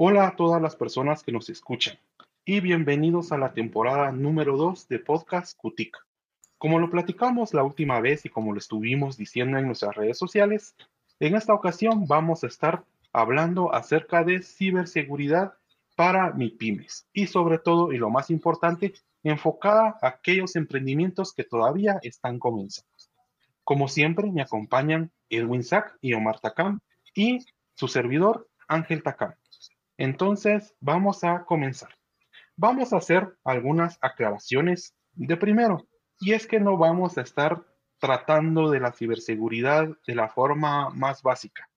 Hola a todas las personas que nos escuchan y bienvenidos a la temporada número 2 de Podcast Cutic. Como lo platicamos la última vez y como lo estuvimos diciendo en nuestras redes sociales, en esta ocasión vamos a estar hablando acerca de ciberseguridad para MIPIMES y sobre todo, y lo más importante, enfocada a aquellos emprendimientos que todavía están comenzando. Como siempre, me acompañan Edwin Sack y Omar Takam y su servidor Ángel Takam. Entonces, vamos a comenzar. Vamos a hacer algunas aclaraciones de primero, y es que no vamos a estar tratando de la ciberseguridad de la forma más básica,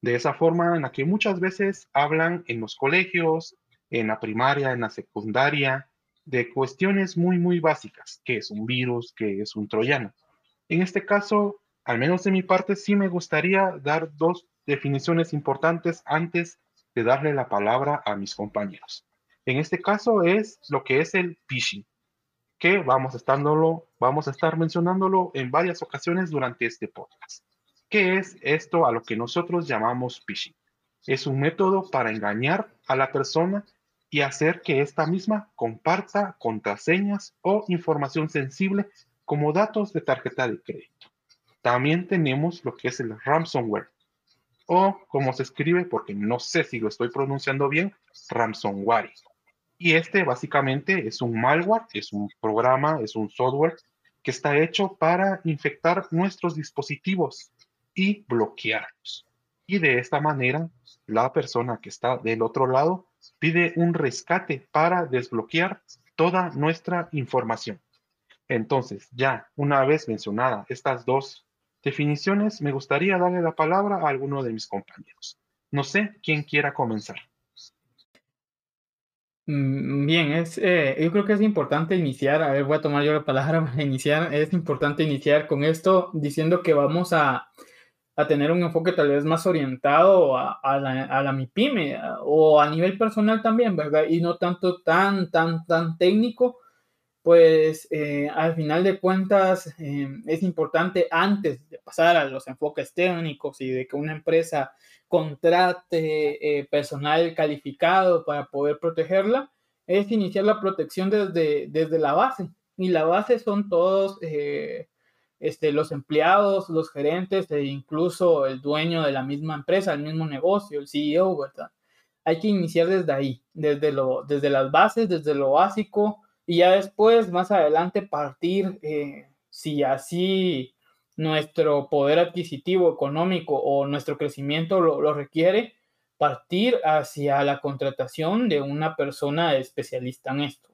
de esa forma en la que muchas veces hablan en los colegios, en la primaria, en la secundaria, de cuestiones muy, muy básicas, que es un virus, que es un troyano. En este caso, al menos de mi parte, sí me gustaría dar dos definiciones importantes antes de darle la palabra a mis compañeros. En este caso es lo que es el phishing, que vamos a, vamos a estar mencionándolo en varias ocasiones durante este podcast. ¿Qué es esto a lo que nosotros llamamos phishing? Es un método para engañar a la persona y hacer que ésta misma comparta contraseñas o información sensible como datos de tarjeta de crédito. También tenemos lo que es el ransomware, o como se escribe, porque no sé si lo estoy pronunciando bien, ransomware. Y este básicamente es un malware, es un programa, es un software que está hecho para infectar nuestros dispositivos y bloquearlos. Y de esta manera, la persona que está del otro lado pide un rescate para desbloquear toda nuestra información. Entonces, ya una vez mencionada estas dos definiciones, me gustaría darle la palabra a alguno de mis compañeros. No sé quién quiera comenzar. Mm, bien, es, eh, yo creo que es importante iniciar, a ver, voy a tomar yo la palabra para iniciar, es importante iniciar con esto diciendo que vamos a, a tener un enfoque tal vez más orientado a, la, a la MIPYME o a nivel personal también, ¿verdad? Y no tanto tan, tan, tan técnico, pues eh, al final de cuentas eh, es importante antes de pasar a los enfoques técnicos y de que una empresa contrate eh, personal calificado para poder protegerla, es iniciar la protección desde, desde la base. Y la base son todos este, los empleados, los gerentes e incluso el dueño de la misma empresa, el mismo negocio, el CEO, ¿verdad? Hay que iniciar desde ahí, desde, lo, desde las bases, desde lo básico, y ya después, más adelante, partir, eh, si así nuestro poder adquisitivo económico o nuestro crecimiento lo, requiere, partir hacia la contratación de una persona especialista en esto.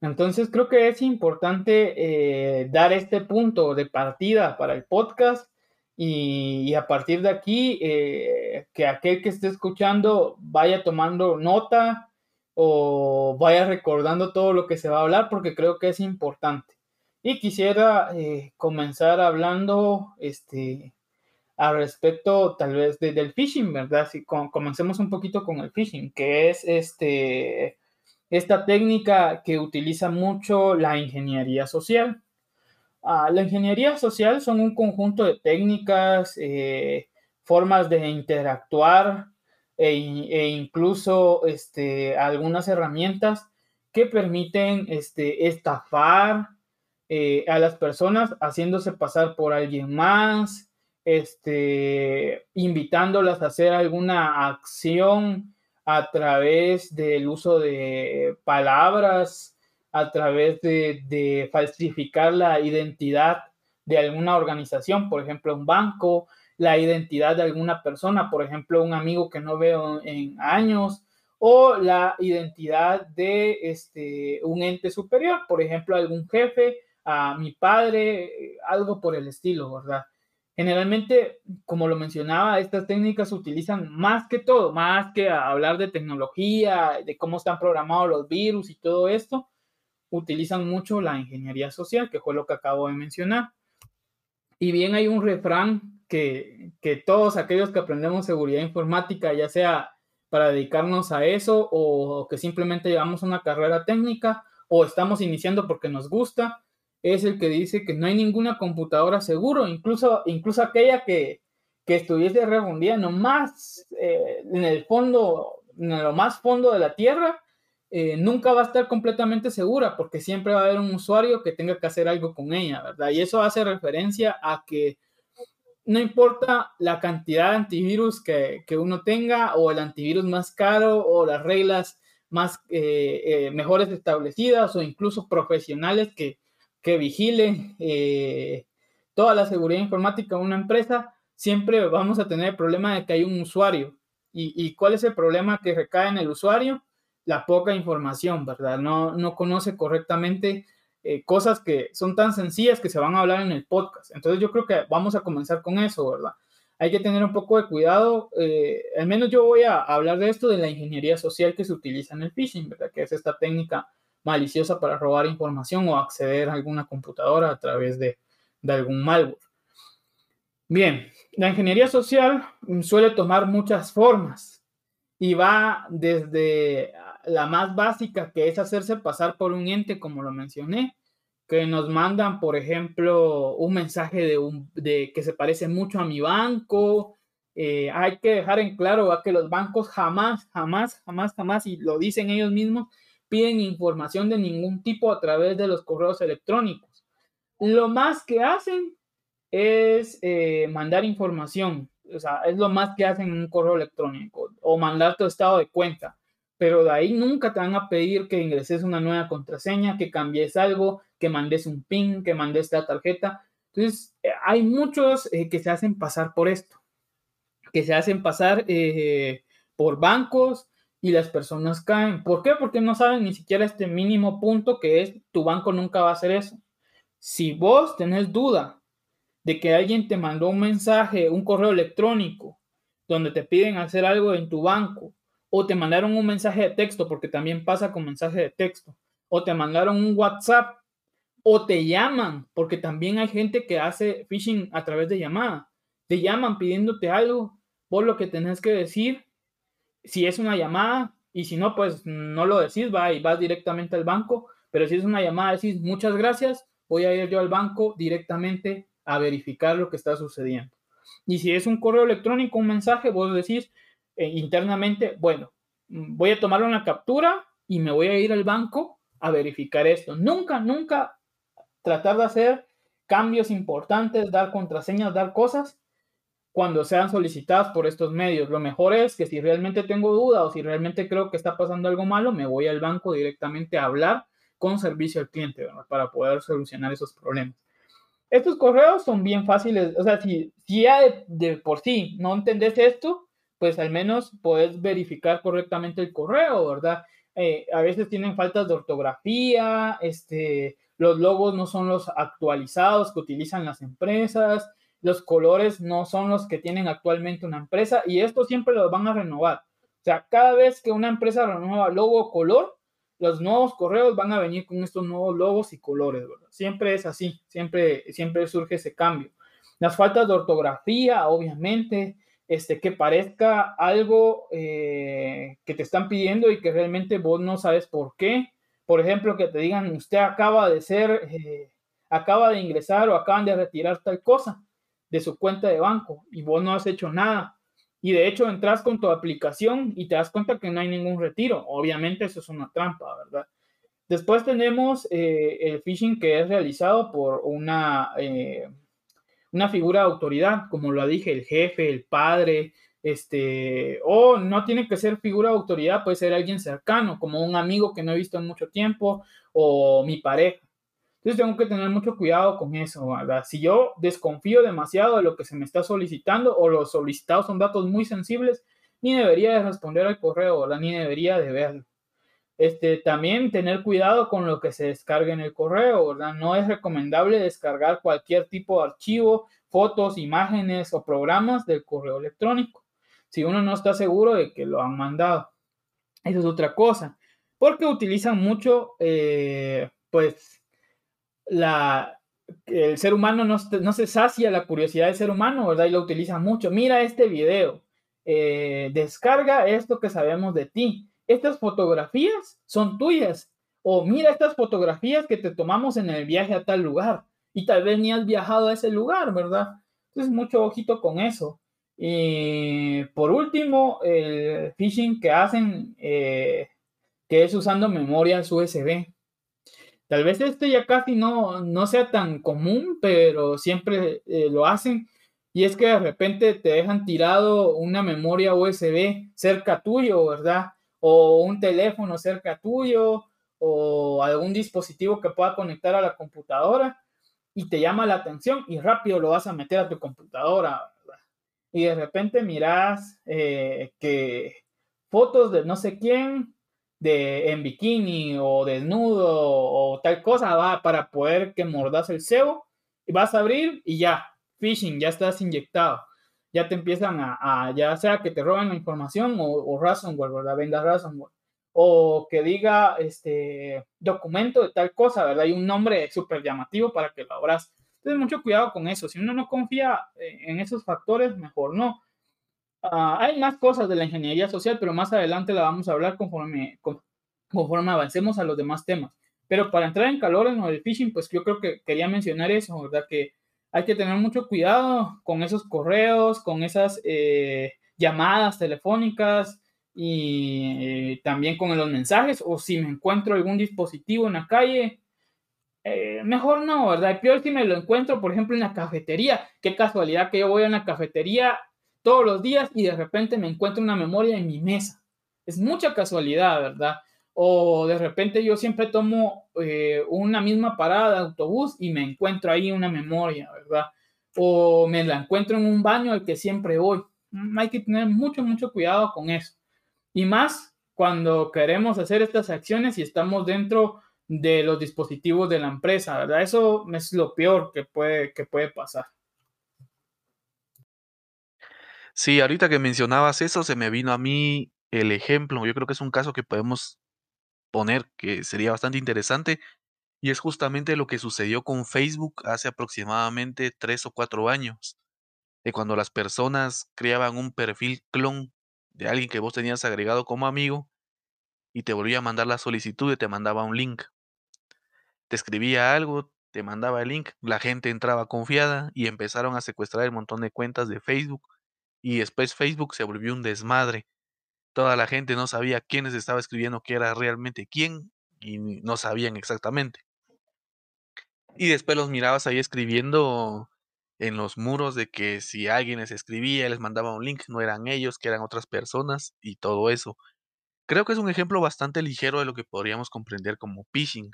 Entonces creo que es importante eh, dar este punto de partida para el podcast y, a partir de aquí eh, que aquel que esté escuchando vaya tomando nota o vaya recordando todo lo que se va a hablar porque creo que es importante. Y quisiera eh, comenzar hablando este, al respecto tal vez del phishing, ¿verdad? Si comencemos un poquito con el phishing, que es este esta técnica que utiliza mucho la ingeniería social. Ah, la ingeniería social son un conjunto de técnicas, eh, formas de interactuar e, e, incluso este, algunas herramientas que permiten este, estafar eh, a las personas haciéndose pasar por alguien más, este, invitándolas a hacer alguna acción a través del uso de palabras, a través de, falsificar la identidad de alguna organización, por ejemplo, un banco, la identidad de alguna persona, por ejemplo, un amigo que no veo en años, o la identidad de este, un ente superior, por ejemplo, algún jefe, a mi padre, algo por el estilo, ¿verdad? Generalmente, como lo mencionaba, estas técnicas se utilizan más que todo, más que hablar de tecnología, de cómo están programados los virus y todo esto, utilizan mucho la ingeniería social, que fue lo que acabo de mencionar. Y bien hay un refrán que, todos aquellos que aprendemos seguridad informática, ya sea para dedicarnos a eso o que simplemente llevamos una carrera técnica o estamos iniciando porque nos gusta, es el que dice que no hay ninguna computadora seguro, incluso, incluso aquella que, que estuviese refundida, nomás eh, en el fondo en lo más fondo de la tierra, eh, nunca va a estar completamente segura porque siempre va a haber un usuario que tenga que hacer algo con ella, ¿verdad? Y eso hace referencia a que no importa la cantidad de antivirus que, uno tenga o el antivirus más caro o las reglas más eh, eh, mejores establecidas o incluso profesionales que, que vigilen toda la seguridad informática de una empresa, siempre vamos a tener el problema de que hay un usuario. ¿Y, y cuál es el problema que recae en el usuario? la poca información, ¿verdad? No, no conoce correctamente eh, cosas que son tan sencillas que se van a hablar en el podcast. Entonces yo creo que vamos a comenzar con eso, ¿verdad? Hay que tener un poco de cuidado, eh, al menos yo voy a hablar de esto, de la ingeniería social que se utiliza en el phishing, ¿verdad? Que es esta técnica maliciosa para robar información o acceder a alguna computadora a través de, de algún malware. Bien, la ingeniería social suele tomar muchas formas y va desde la más básica, que es hacerse pasar por un ente, como lo mencioné, que nos mandan, por ejemplo, un mensaje de, un, de que se parece mucho a mi banco. Eh, hay que dejar en claro que los bancos jamás, jamás, jamás, jamás, y lo dicen ellos mismos, piden información de ningún tipo a través de los correos electrónicos. Lo más que hacen es eh, mandar información, o sea, es lo más que hacen en un correo electrónico o mandar tu estado de cuenta pero de ahí nunca te van a pedir que ingreses una nueva contraseña, que cambies algo, que mandes un PIN, que mandes la tarjeta. Entonces, eh, hay muchos eh, que se hacen pasar por esto, que se hacen pasar eh, por bancos y las personas caen. ¿Por qué? Porque no saben ni siquiera este mínimo punto que es tu banco nunca va a hacer eso. Si vos tenés duda de que alguien te mandó un mensaje, un correo electrónico, donde te piden hacer algo en tu banco o te mandaron un mensaje de texto, porque también pasa con mensaje de texto, o te mandaron un WhatsApp, o te llaman, porque también hay gente que hace phishing a través de llamada. Te llaman pidiéndote algo, vos lo que tenés que decir, si es una llamada, y si no, pues no lo decís, va y vas directamente al banco, pero si es una llamada, decís muchas gracias, voy a ir yo al banco directamente a verificar lo que está sucediendo. Y si es un correo electrónico, un mensaje, vos decís, eh, internamente, bueno, mm, voy a tomar una captura y me voy a ir al banco a verificar esto. Nunca, nunca tratar de hacer cambios importantes, dar contraseñas, dar cosas cuando sean solicitadas por estos medios. Lo mejor es que si realmente tengo duda o si realmente creo que está pasando algo malo, me voy al banco directamente a hablar con servicio al cliente para poder solucionar esos problemas. Estos correos son bien fáciles, o sea, si, si ya de, de por sí no entendés esto, pues al menos puedes verificar correctamente el correo, ¿verdad? Eh, a veces tienen faltas de ortografía, este, los logos no son los actualizados que utilizan las empresas, los colores no son los que tienen actualmente una empresa y esto siempre los van a renovar. O sea, cada vez que una empresa renueva logo o color, los nuevos correos van a venir con estos nuevos logos y colores, ¿verdad? Siempre es así, siempre, siempre surge ese cambio. Las faltas de ortografía, obviamente, este, que parezca algo eh, que te están pidiendo y que realmente vos no sabes por qué. Por ejemplo, que te digan, usted acaba de ser, eh, acaba de ingresar o acaban de retirar tal cosa de su cuenta de banco y vos no has hecho nada. Y de hecho entras con tu aplicación y te das cuenta que no hay ningún retiro. Obviamente eso es una trampa, ¿verdad? Después tenemos eh, el phishing que es realizado por una una figura de autoridad, como lo dije, el jefe, el padre, este, o no tiene que ser figura de autoridad, puede ser alguien cercano, como un amigo que no he visto en mucho tiempo, o mi pareja. Entonces tengo que tener mucho cuidado con eso, ¿verdad? Si yo desconfío demasiado de lo que se me está solicitando o los solicitados son datos muy sensibles, ni debería de responder al correo, ¿verdad? Ni debería de verlo. Este, también tener cuidado con lo que se descargue en el correo, ¿verdad? No es recomendable descargar cualquier tipo de archivo, fotos, imágenes o programas del correo electrónico si uno no está seguro de que lo han mandado. Eso es otra cosa, porque utilizan mucho, eh, pues, la, el ser humano no, no, se sacia la curiosidad del ser humano, ¿verdad? Y lo utilizan mucho. Mira este video, eh, descarga esto que sabemos de ti estas fotografías son tuyas. O mira estas fotografías que te tomamos en el viaje a tal lugar. Y tal vez ni has viajado a ese lugar, ¿verdad? Entonces, mucho ojito con eso. Y por último, el phishing que hacen, eh, que es usando memorias USB. Tal vez este ya casi no, no sea tan común, pero siempre eh, lo hacen. Y es que de repente te dejan tirado una memoria USB cerca tuyo, ¿verdad? O un teléfono cerca tuyo, o algún dispositivo que pueda conectar a la computadora y te llama la atención y rápido lo vas a meter a tu computadora, ¿verdad? Y de repente miras eh, que fotos de no sé quién de en bikini o desnudo o tal cosa va para poder que mordas el cebo y vas a abrir y ya, phishing, ya estás inyectado. Ya te empiezan a, ya sea que te roban la información o, o ransomware, ¿verdad? Venga ransomware. O que diga este documento de tal cosa, ¿verdad? Hay un nombre súper llamativo para que lo abras. Entonces, mucho cuidado con eso. Si uno no confía eh, en esos factores, mejor no. Ah, hay más cosas de la ingeniería social, pero más adelante la vamos a hablar conforme, conforme avancemos a los demás temas. Pero para entrar en calor en el phishing, pues yo creo que quería mencionar eso, ¿verdad? Que hay que tener mucho cuidado con esos correos, con esas eh, llamadas telefónicas y eh, también con los mensajes. O si me encuentro algún dispositivo en la calle, eh, mejor no, ¿verdad? Peor si me lo encuentro, por ejemplo, en la cafetería. Qué casualidad que yo voy a una cafetería todos los días y de repente me encuentro una memoria en mi mesa. Es mucha casualidad, ¿verdad? O de repente yo siempre tomo eh, una misma parada de autobús y me encuentro ahí una memoria, ¿verdad? O me la encuentro en un baño al que siempre voy. Mm, hay que tener mucho, mucho cuidado con eso. Y más cuando queremos hacer estas acciones y estamos dentro de los dispositivos de la empresa, ¿verdad? Eso es lo peor que puede, que puede pasar. Sí, ahorita que mencionabas eso, se me vino a mí el ejemplo. Yo creo que es un caso que podemos poner que sería bastante interesante y es justamente lo que sucedió con Facebook hace aproximadamente tres o cuatro años, de cuando las personas creaban un perfil clon de alguien que vos tenías agregado como amigo y te volvía a mandar la solicitud y te mandaba un link. Te escribía algo, te mandaba el link, la gente entraba confiada y empezaron a secuestrar el montón de cuentas de Facebook y después Facebook se volvió un desmadre. Toda la gente no sabía quiénes estaba escribiendo, qué era realmente quién y no sabían exactamente. Y después los mirabas ahí escribiendo en los muros de que si alguien les escribía, les mandaba un link, no eran ellos, que eran otras personas y todo eso. Creo que es un ejemplo bastante ligero de lo que podríamos comprender como phishing.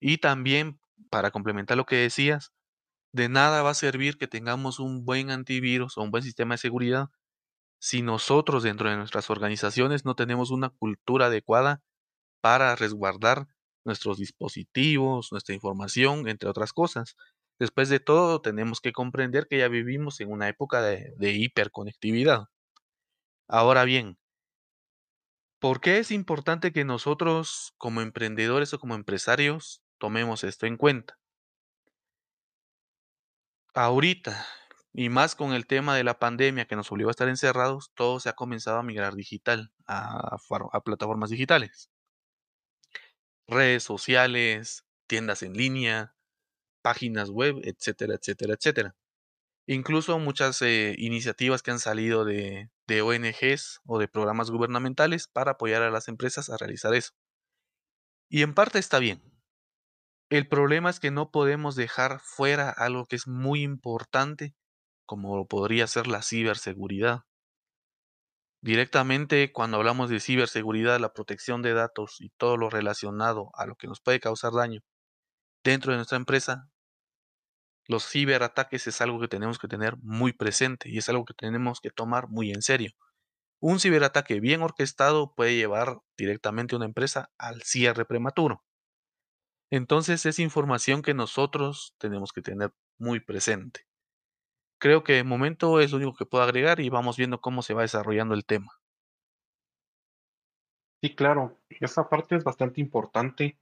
Y también, para complementar lo que decías, de nada va a servir que tengamos un buen antivirus o un buen sistema de seguridad si nosotros dentro de nuestras organizaciones no tenemos una cultura adecuada para resguardar nuestros dispositivos, nuestra información, entre otras cosas. Después de todo, tenemos que comprender que ya vivimos en una época de, hiperconectividad. Ahora bien, ¿por qué es importante que nosotros como emprendedores o como empresarios tomemos esto en cuenta? Ahorita, y más con el tema de la pandemia que nos obligó a estar encerrados, todo se ha comenzado a migrar digital, a, plataformas digitales. Redes sociales, tiendas en línea, páginas web, etcétera, etcétera, etcétera. Incluso muchas eh, iniciativas que han salido de, de ONGs o de programas gubernamentales para apoyar a las empresas a realizar eso. Y en parte está bien, el problema es que no podemos dejar fuera algo que es muy importante, como podría ser la ciberseguridad. Directamente, cuando hablamos de ciberseguridad, la protección de datos y todo lo relacionado a lo que nos puede causar daño dentro de nuestra empresa, los ciberataques es algo que tenemos que tener muy presente y es algo que tenemos que tomar muy en serio. Un ciberataque bien orquestado puede llevar directamente a una empresa al cierre prematuro. Entonces es información que nosotros tenemos que tener muy presente. Creo que de momento es lo único que puedo agregar y vamos viendo cómo se va desarrollando el tema. Sí, claro, esa parte es bastante importante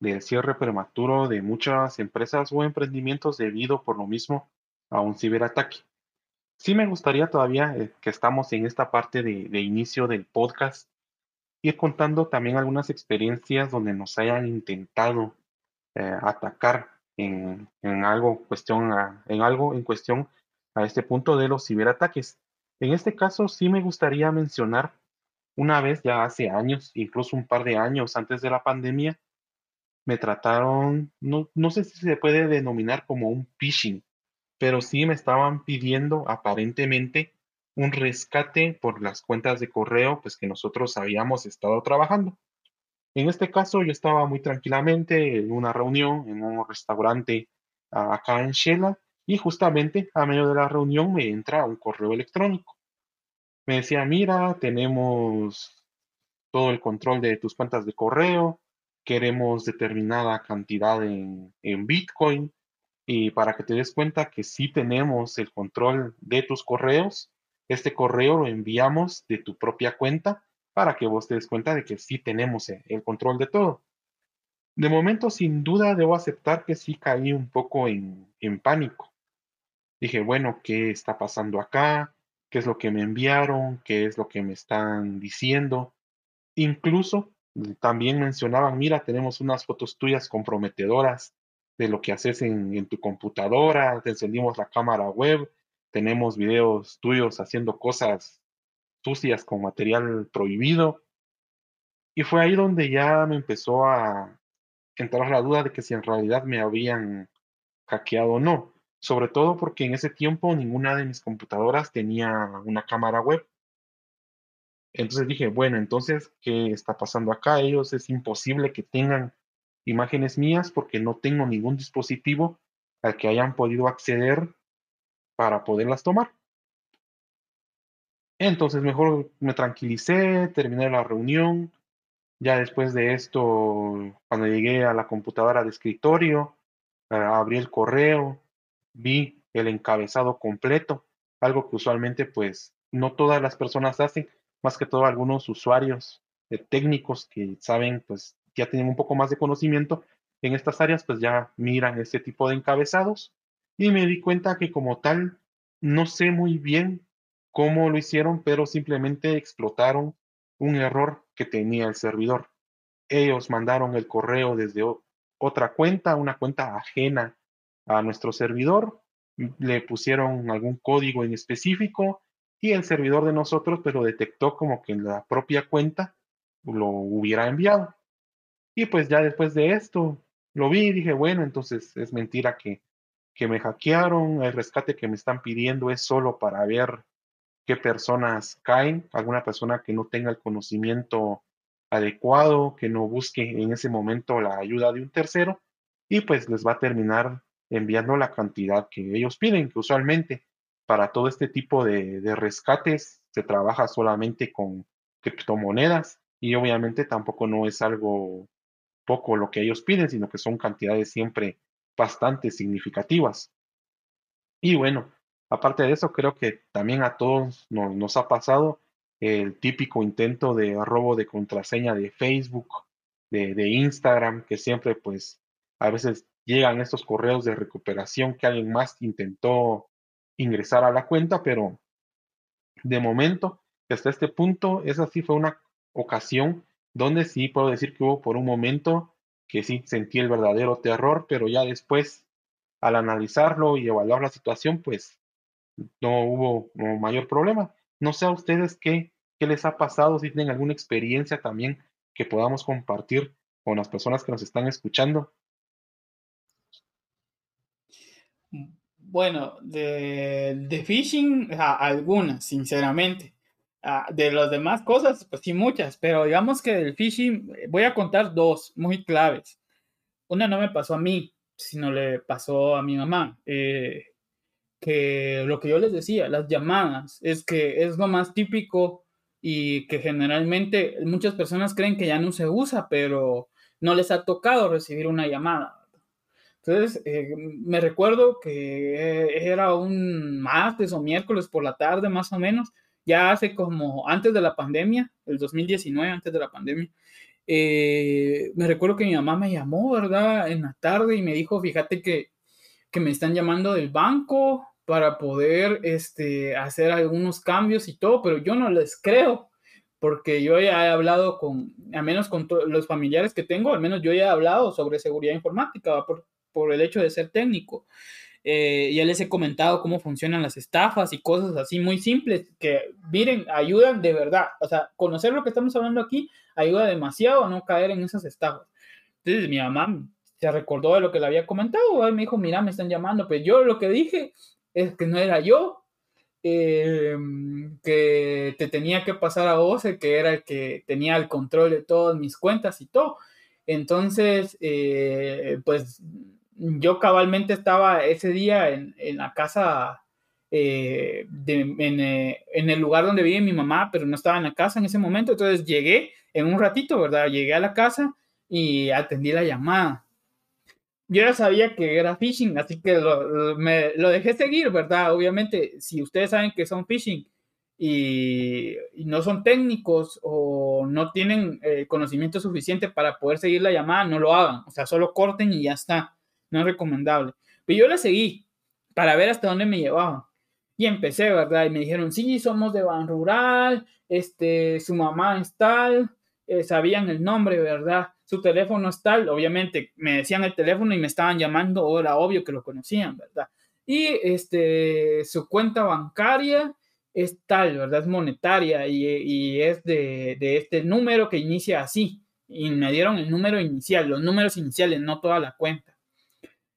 del cierre prematuro de muchas empresas o emprendimientos debido por lo mismo a un ciberataque. Sí me gustaría todavía eh, que estamos en esta parte de, inicio del podcast ir contando también algunas experiencias donde nos hayan intentado eh, atacar en, algo cuestión en algo en cuestión a este punto de los ciberataques. En este caso sí me gustaría mencionar una vez ya hace años, incluso un par de años antes de la pandemia, me trataron, no, no sé si se puede denominar como un phishing, pero sí me estaban pidiendo aparentemente un rescate por las cuentas de correo pues que nosotros habíamos estado trabajando. En este caso yo estaba muy tranquilamente en una reunión en un restaurante acá en Shela y justamente a medio de la reunión me entra un correo electrónico. Me decía, mira, tenemos todo el control de tus cuentas de correo, queremos determinada cantidad en, en Bitcoin y para que te des cuenta que sí tenemos el control de tus correos, este correo lo enviamos de tu propia cuenta para que vos te des cuenta de que sí tenemos el control de todo. De momento, sin duda, debo aceptar que sí caí un poco en, en pánico. Dije, bueno, ¿qué está pasando acá? ¿Qué es lo que me enviaron? ¿Qué es lo que me están diciendo? Incluso también mencionaban, mira, tenemos unas fotos tuyas comprometedoras de lo que haces en, en tu computadora, te encendimos la cámara web, tenemos videos tuyos haciendo cosas sucias con material prohibido. Y fue ahí donde ya me empezó a entrar la duda de que si en realidad me habían hackeado o no. Sobre todo porque en ese tiempo ninguna de mis computadoras tenía una cámara web. Entonces dije, bueno, entonces, ¿qué está pasando acá? Ellos es imposible que tengan imágenes mías porque no tengo ningún dispositivo al que hayan podido acceder para poderlas tomar. Entonces mejor me tranquilicé, terminé la reunión. Ya después de esto, cuando llegué a la computadora de escritorio, abrí el correo, vi el encabezado completo, algo que usualmente pues no todas las personas hacen, más que todo algunos usuarios eh, técnicos que saben pues ya tienen un poco más de conocimiento en estas áreas, pues ya miran este tipo de encabezados y me di cuenta que como tal no sé muy bien cómo lo hicieron, pero simplemente explotaron un error que tenía el servidor. Ellos mandaron el correo desde otra cuenta, una cuenta ajena a nuestro servidor, le pusieron algún código en específico y el servidor de nosotros pues, detectó como que en la propia cuenta lo hubiera enviado. Y pues ya después de esto lo vi y dije, bueno, entonces es mentira que, que me hackearon, el rescate que me están pidiendo es solo para ver qué personas caen, alguna persona que no tenga el conocimiento adecuado, que no busque en ese momento la ayuda de un tercero y pues les va a terminar enviando la cantidad que ellos piden, que usualmente para todo este tipo de, rescates se trabaja solamente con criptomonedas y obviamente tampoco no es algo poco lo que ellos piden, sino que son cantidades siempre bastante significativas. Y bueno, Aparte de eso, creo que también a todos nos, ha pasado el típico intento de robo de contraseña de Facebook, de, Instagram, que siempre pues a veces llegan estos correos de recuperación que alguien más intentó ingresar a la cuenta, pero de momento, hasta este punto, esa sí fue una ocasión donde sí puedo decir que hubo por un momento que sí sentí el verdadero terror, pero ya después, al analizarlo y evaluar la situación, pues no hubo mayor problema. No sé a ustedes qué, qué les ha pasado, si tienen alguna experiencia también que podamos compartir con las personas que nos están escuchando. Bueno, de, phishing, algunas, sinceramente. Ah, de las demás cosas, pues sí, muchas, pero digamos que del phishing voy a contar dos muy claves. Una no me pasó a mí, sino le pasó a mi mamá. Eh, que lo que yo les decía, las llamadas, es que es lo más típico y que generalmente muchas personas creen que ya no se usa, pero no les ha tocado recibir una llamada. Entonces, eh, me recuerdo que era un martes o miércoles por la tarde más o menos, ya hace como antes de la pandemia, el 2019, antes de la pandemia. Eh, me recuerdo que mi mamá me llamó, ¿verdad? En la tarde y me dijo, fíjate que, que me están llamando del banco para poder este, hacer algunos cambios y todo, pero yo no les creo, porque yo ya he hablado con, al menos con los familiares que tengo, al menos yo ya he hablado sobre seguridad informática por, por el hecho de ser técnico. Eh, ya les he comentado cómo funcionan las estafas y cosas así muy simples que, miren, ayudan de verdad. O sea, conocer lo que estamos hablando aquí ayuda demasiado a no caer en esas estafas. Entonces, mi mamá se recordó de lo que le había comentado y me dijo, mira, me están llamando, pero yo lo que dije es que no era yo, eh, que te tenía que pasar a vos, que era el que tenía el control de todas mis cuentas y todo. Entonces, eh, pues yo cabalmente estaba ese día en, la casa, eh, en, el lugar donde vive mi mamá, pero no estaba en la casa en ese momento. Entonces llegué en un ratito, ¿verdad? Llegué a la casa y atendí la llamada. Yo ya sabía que era phishing, así que lo, me, lo dejé seguir, ¿verdad? Obviamente, si ustedes saben que son phishing y, no son técnicos o no tienen eh, conocimiento suficiente para poder seguir la llamada, no lo hagan. O sea, solo corten y ya está. No es recomendable. Pero yo la seguí para ver hasta dónde me llevaban. Y empecé, ¿verdad? Y me dijeron, sí, somos de Ban Rural, este, su mamá es tal, eh, sabían el nombre, ¿verdad? Su teléfono es tal, obviamente me decían el teléfono y me estaban llamando, era obvio que lo conocían, ¿verdad? Y este, su cuenta bancaria es tal, ¿verdad? Es monetaria y, es de, de, este número que inicia así. Y me dieron el número inicial, los números iniciales, no toda la cuenta.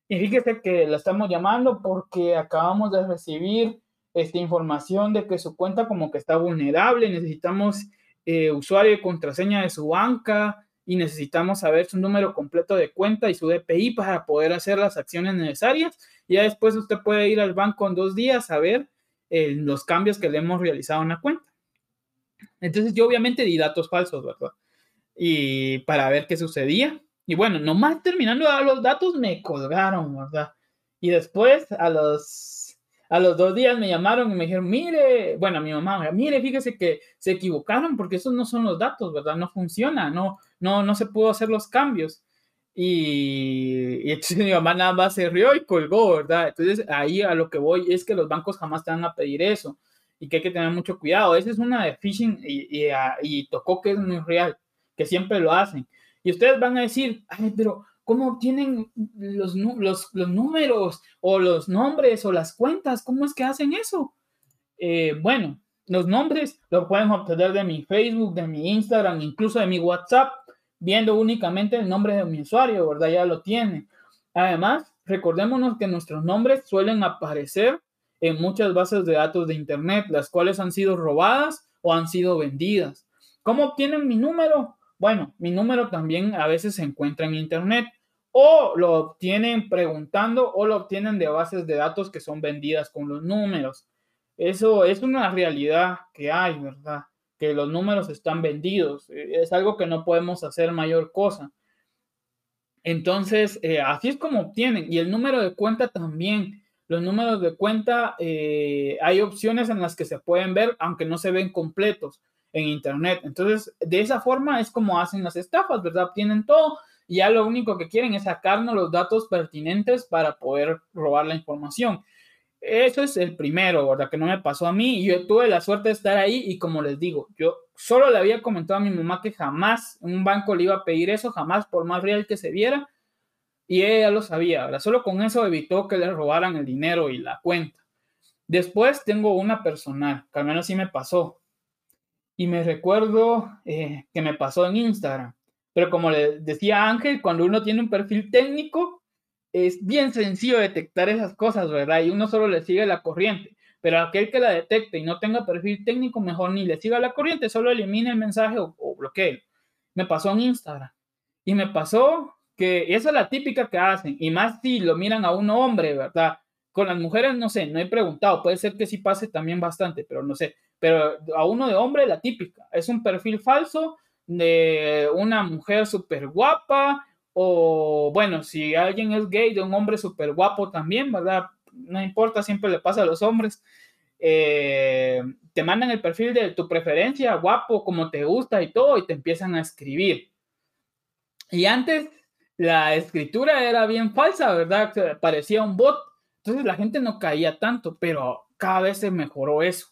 Y fíjese que la estamos llamando porque acabamos de recibir esta información de que su cuenta como que está vulnerable, necesitamos eh, usuario y contraseña de su banca y necesitamos saber su número completo de cuenta y su DPI para poder hacer las acciones necesarias. Y ya después usted puede ir al banco en dos días a ver eh, los cambios que le hemos realizado en la cuenta. Entonces yo obviamente di datos falsos, ¿verdad? Y para ver qué sucedía. Y bueno, nomás terminando dar los datos me colgaron, ¿verdad? Y después a los a los dos días me llamaron y me dijeron, mire, bueno, mi mamá, mire, fíjese que se equivocaron porque esos no son los datos, ¿verdad? No funciona, no, no, no se pudo hacer los cambios. Y, y entonces mi mamá nada más se rió y colgó, ¿verdad? Entonces ahí a lo que voy es que los bancos jamás te van a pedir eso y que hay que tener mucho cuidado. Esa es una de phishing y, y, ah, y tocó que es muy real, que siempre lo hacen. Y ustedes van a decir, ay, pero ¿Cómo obtienen los, los, los, números o los nombres o las cuentas? ¿Cómo es que hacen eso? Eh, bueno, los nombres los pueden obtener de mi Facebook, de mi Instagram, incluso de mi WhatsApp, viendo únicamente el nombre de mi usuario, ¿verdad? Ya lo tienen. Además, recordémonos que nuestros nombres suelen aparecer en muchas bases de datos de Internet, las cuales han sido robadas o han sido vendidas. ¿Cómo obtienen mi número? Bueno, mi número también a veces se encuentra en Internet o lo obtienen preguntando o lo obtienen de bases de datos que son vendidas con los números. Eso es una realidad que hay, ¿verdad? Que los números están vendidos. Eh, es algo que no podemos hacer mayor cosa. Entonces, eh, así es como obtienen. Y el número de cuenta también. Los números de cuenta, eh, hay opciones en las que se pueden ver, aunque no se ven completos en Internet. Entonces, de esa forma es como hacen las estafas, ¿verdad? Obtienen todo y ya lo único que quieren es sacarnos los datos pertinentes para poder robar la información. Eso es el primero, ¿verdad? Que no me pasó a mí. Yo tuve la suerte de estar ahí y como les digo, yo solo le había comentado a mi mamá que jamás un banco le iba a pedir eso, jamás por más real que se viera. Y ella lo sabía, ¿verdad? Solo con eso evitó que le robaran el dinero y la cuenta. Después tengo una personal, que al menos sí me pasó. Y me recuerdo eh, que me pasó en Instagram. Pero como le decía Ángel, cuando uno tiene un perfil técnico, es bien sencillo detectar esas cosas, ¿verdad? Y uno solo le sigue la corriente. Pero aquel que la detecte y no tenga perfil técnico, mejor ni le siga la corriente, solo elimine el mensaje o, o bloquee. Me pasó en Instagram. Y me pasó que esa es la típica que hacen. Y más si lo miran a un hombre, ¿verdad? Con las mujeres, no sé, no he preguntado. Puede ser que sí pase también bastante, pero no sé. Pero a uno de hombre, la típica. Es un perfil falso de una mujer súper guapa o bueno, si alguien es gay, de un hombre súper guapo también, ¿verdad? No importa, siempre le pasa a los hombres. Eh, te mandan el perfil de tu preferencia, guapo, como te gusta y todo, y te empiezan a escribir. Y antes la escritura era bien falsa, ¿verdad? Parecía un bot. Entonces la gente no caía tanto, pero cada vez se mejoró eso.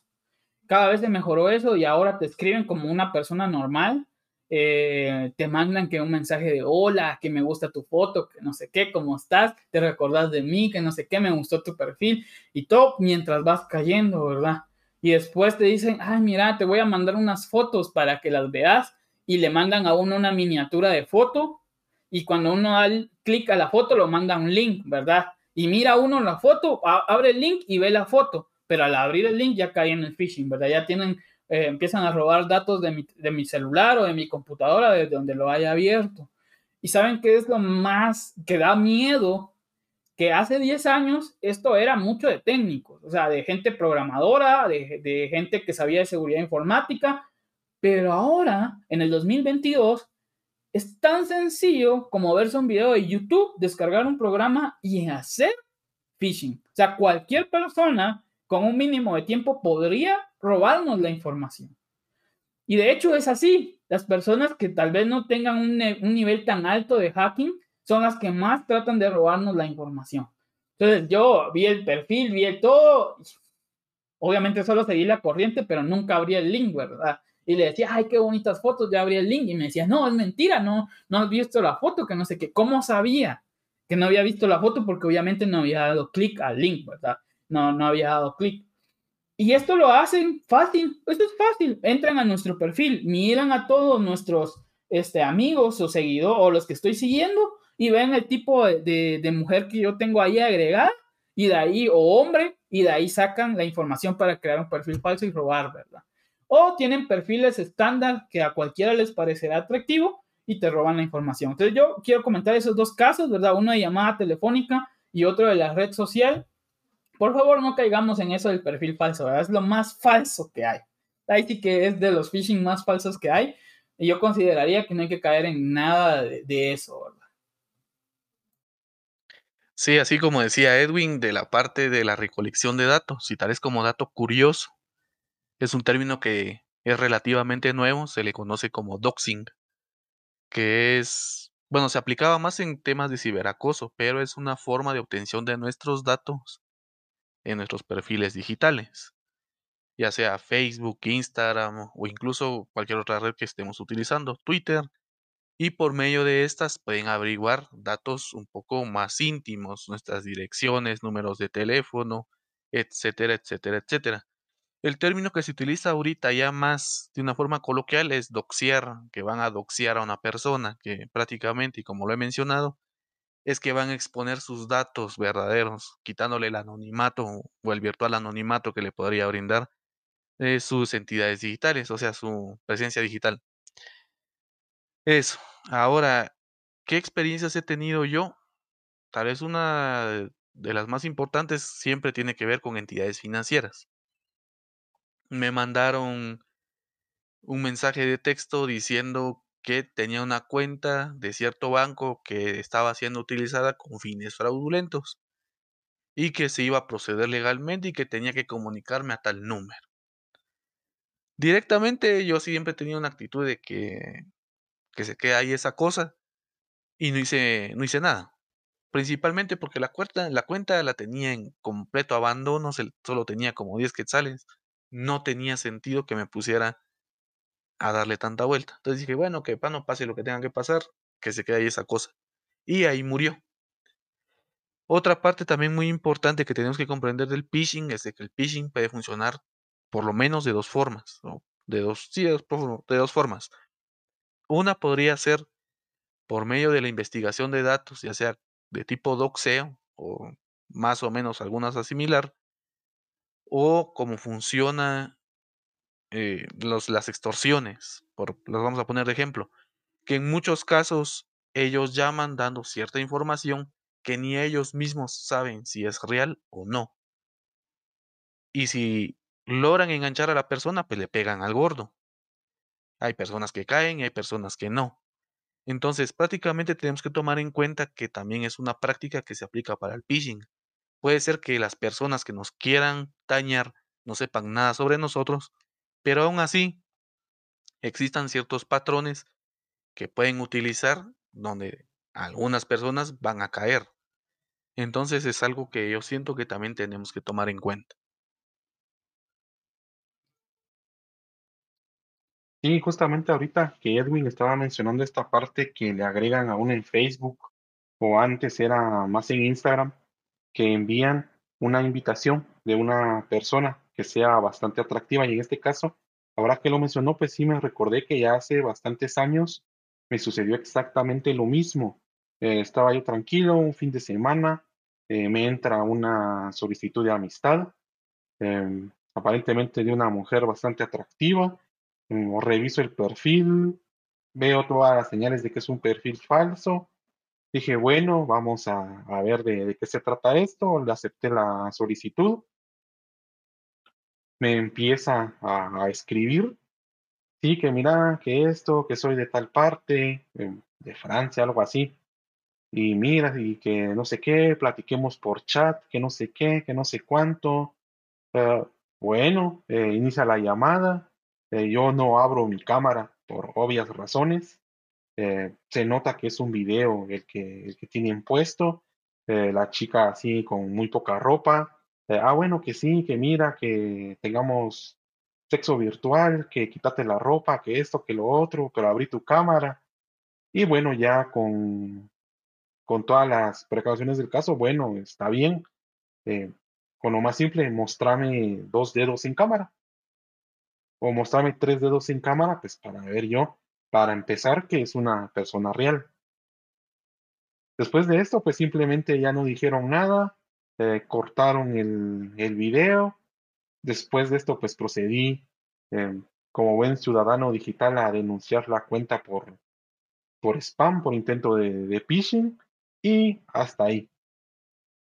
Cada vez se mejoró eso y ahora te escriben como una persona normal eh, te mandan que un mensaje de hola, que me gusta tu foto, que no sé qué, cómo estás, te recordás de mí, que no sé qué, me gustó tu perfil y todo mientras vas cayendo, ¿verdad? Y después te dicen, ay, mira, te voy a mandar unas fotos para que las veas y le mandan a uno una miniatura de foto y cuando uno da clic a la foto lo manda un link, ¿verdad? Y mira uno la foto, abre el link y ve la foto, pero al abrir el link ya cae en el phishing, ¿verdad? Ya tienen eh, empiezan a robar datos de mi, de mi, celular o de mi computadora desde donde lo haya abierto. Y saben qué es lo más que da miedo, que hace 10 años esto era mucho de técnicos, o sea, de gente programadora, de, de gente que sabía de seguridad informática, pero ahora, en el 2022, es tan sencillo como verse un video de YouTube, descargar un programa y hacer phishing. O sea, cualquier persona con un mínimo de tiempo podría robarnos la información. Y de hecho es así. Las personas que tal vez no tengan un, nivel tan alto de hacking son las que más tratan de robarnos la información. Entonces yo vi el perfil, vi el todo. Obviamente solo seguí la corriente, pero nunca abrí el link, ¿verdad? Y le decía, ay, qué bonitas fotos, ya abrí el link. Y me decía, no, es mentira, no, no has visto la foto, que no sé qué. ¿Cómo sabía que no había visto la foto? Porque obviamente no había dado clic al link, ¿verdad? No, no había dado clic. Y esto lo hacen fácil, esto es fácil. Entran a nuestro perfil, miran a todos nuestros este, amigos o seguidores o los que estoy siguiendo y ven el tipo de, de, mujer que yo tengo ahí agregada y de ahí, o hombre, y de ahí sacan la información para crear un perfil falso y robar, ¿verdad? O tienen perfiles estándar que a cualquiera les parecerá atractivo y te roban la información. Entonces yo quiero comentar esos dos casos, ¿verdad? Uno de llamada telefónica y otro de la red social por favor, no caigamos en eso del perfil falso. Es lo más falso que hay. Ahí sí que es de los phishing más falsos que hay. Y yo consideraría que no hay que caer en nada de, eso, ¿verdad? Sí, así como decía Edwin, de la parte de la recolección de datos, si tal es como dato curioso, es un término que es relativamente nuevo, se le conoce como doxing, que es, bueno, se aplicaba más en temas de ciberacoso, pero es una forma de obtención de nuestros datos en nuestros perfiles digitales, ya sea Facebook, Instagram o incluso cualquier otra red que estemos utilizando, Twitter, y por medio de estas pueden averiguar datos un poco más íntimos, nuestras direcciones, números de teléfono, etcétera, etcétera, etcétera. El término que se utiliza ahorita ya más de una forma coloquial es doxear, que van a doxear a una persona, que prácticamente, y como lo he mencionado, es que van a exponer sus datos verdaderos, quitándole el anonimato o el virtual anonimato que le podría brindar eh, sus entidades digitales, o sea, su presencia digital. Eso. Ahora, ¿qué experiencias he tenido yo? Tal vez una de las más importantes siempre tiene que ver con entidades financieras. Me mandaron un mensaje de texto diciendo que tenía una cuenta de cierto banco que estaba siendo utilizada con fines fraudulentos y que se iba a proceder legalmente y que tenía que comunicarme a tal número. Directamente yo siempre tenía una actitud de que, que se quede ahí esa cosa y no hice, hice nada. Principalmente porque la cuenta, la cuenta la tenía en completo abandono, solo tenía como 10 quetzales. No tenía sentido que me pusiera a darle tanta vuelta. Entonces dije, bueno, que no pase lo que tenga que pasar, que se quede ahí esa cosa. Y ahí murió. Otra parte también muy importante que tenemos que comprender del phishing es de que el phishing puede funcionar por lo menos de dos formas, de dos, sí, de dos, formas. Una podría ser por medio de la investigación de datos, ya sea de tipo doxeo o más o menos algunas a similar, o como funciona eh, los, las extorsiones, por, los vamos a poner de ejemplo, que en muchos casos ellos llaman dando cierta información que ni ellos mismos saben si es real o no. Y si logran enganchar a la persona, pues le pegan al gordo. Hay personas que caen y hay personas que no. Entonces, prácticamente tenemos que tomar en cuenta que también es una práctica que se aplica para el phishing. Puede ser que las personas que nos quieran dañar no sepan nada sobre nosotros pero aún así, existan ciertos patrones que pueden utilizar donde algunas personas van a caer. Entonces es algo que yo siento que también tenemos que tomar en cuenta. Sí, justamente ahorita que Edwin estaba mencionando esta parte que le agregan a uno en Facebook o antes era más en Instagram, que envían una invitación de una persona que sea bastante atractiva y en este caso, ahora que lo mencionó, pues sí me recordé que ya hace bastantes años me sucedió exactamente lo mismo. Eh, estaba yo tranquilo un fin de semana, eh, me entra una solicitud de amistad, em, aparentemente de una mujer bastante atractiva, mm, reviso el perfil, veo todas las señales de que es un perfil falso, dije, bueno, vamos a, ver de, qué se trata esto, le acepté la solicitud, me empieza a, escribir, sí, que mira, que esto, que soy de tal parte, em, de Francia, algo así y mira, y que no sé qué, platiquemos por chat, que no sé qué, que no sé cuánto. Ah, bueno, eh, inicia la llamada. Eh, yo no abro mi cámara por obvias razones. Eh, se nota que es un video el que, el que tienen puesto. la chica así con muy poca ropa. ah, bueno, que sí, que mira, que tengamos sexo virtual, que quítate la ropa, que esto, que lo otro, pero abrí tu cámara. Y bueno, ya con, con todas las precauciones del caso, bueno, está bien. Eh, con lo más simple, mostrame dos dedos en cámara. O mostrame tres dedos en cámara, pues para ver yo, para empezar, que es una persona real. Después de esto, pues simplemente ya no dijeron nada, eh, cortaron el, video. Después de esto, pues procedí eh, como buen ciudadano digital a denunciar la cuenta por, por spam, por intento de, de phishing. Y hasta ahí.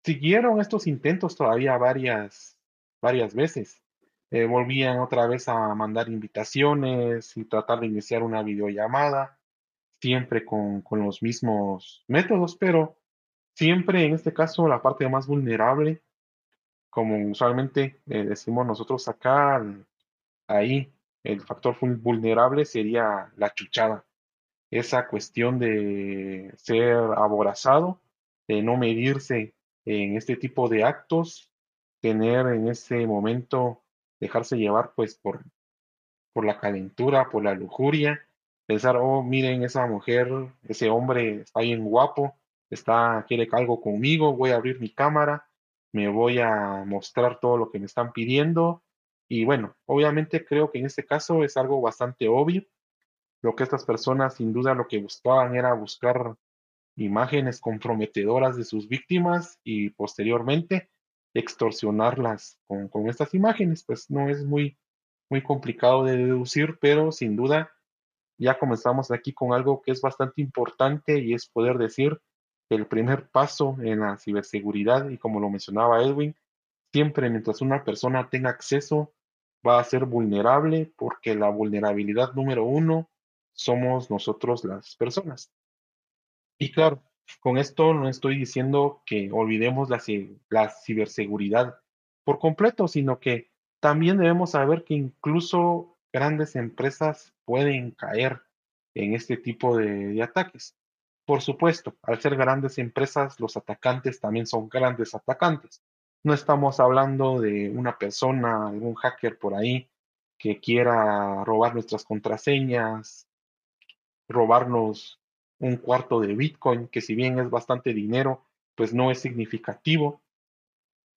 Siguieron estos intentos todavía varias, varias veces. Eh, volvían otra vez a mandar invitaciones y tratar de iniciar una videollamada, siempre con, los mismos métodos, pero siempre en este caso la parte más vulnerable, como usualmente eh, decimos nosotros acá, ahí el factor vulnerable sería la chuchada. Esa cuestión de ser aborazado, de no medirse en este tipo de actos, tener en ese momento, dejarse llevar pues por, por la calentura, por la lujuria, pensar, oh, miren esa mujer, ese hombre está bien guapo, está, quiere algo conmigo, voy a abrir mi cámara, me voy a mostrar todo lo que me están pidiendo. Y bueno, obviamente creo que en este caso es algo bastante obvio, lo que estas personas sin duda lo que buscaban era buscar imágenes comprometedoras de sus víctimas y posteriormente extorsionarlas con, con estas imágenes. Pues no es muy, muy complicado de deducir, pero sin duda ya comenzamos aquí con algo que es bastante importante y es poder decir que el primer paso en la ciberseguridad, y como lo mencionaba Edwin, siempre mientras una persona tenga acceso va a ser vulnerable porque la vulnerabilidad número uno somos nosotros las personas. Y claro, con esto no estoy diciendo que olvidemos la, la ciberseguridad por completo, sino que también debemos saber que incluso grandes empresas pueden caer en este tipo de, ataques. Por supuesto, al ser grandes empresas, los atacantes también son grandes atacantes. No estamos hablando de una persona, algún hacker por ahí que quiera robar nuestras contraseñas, robarnos un cuarto de Bitcoin, que si bien es bastante dinero, pues no es significativo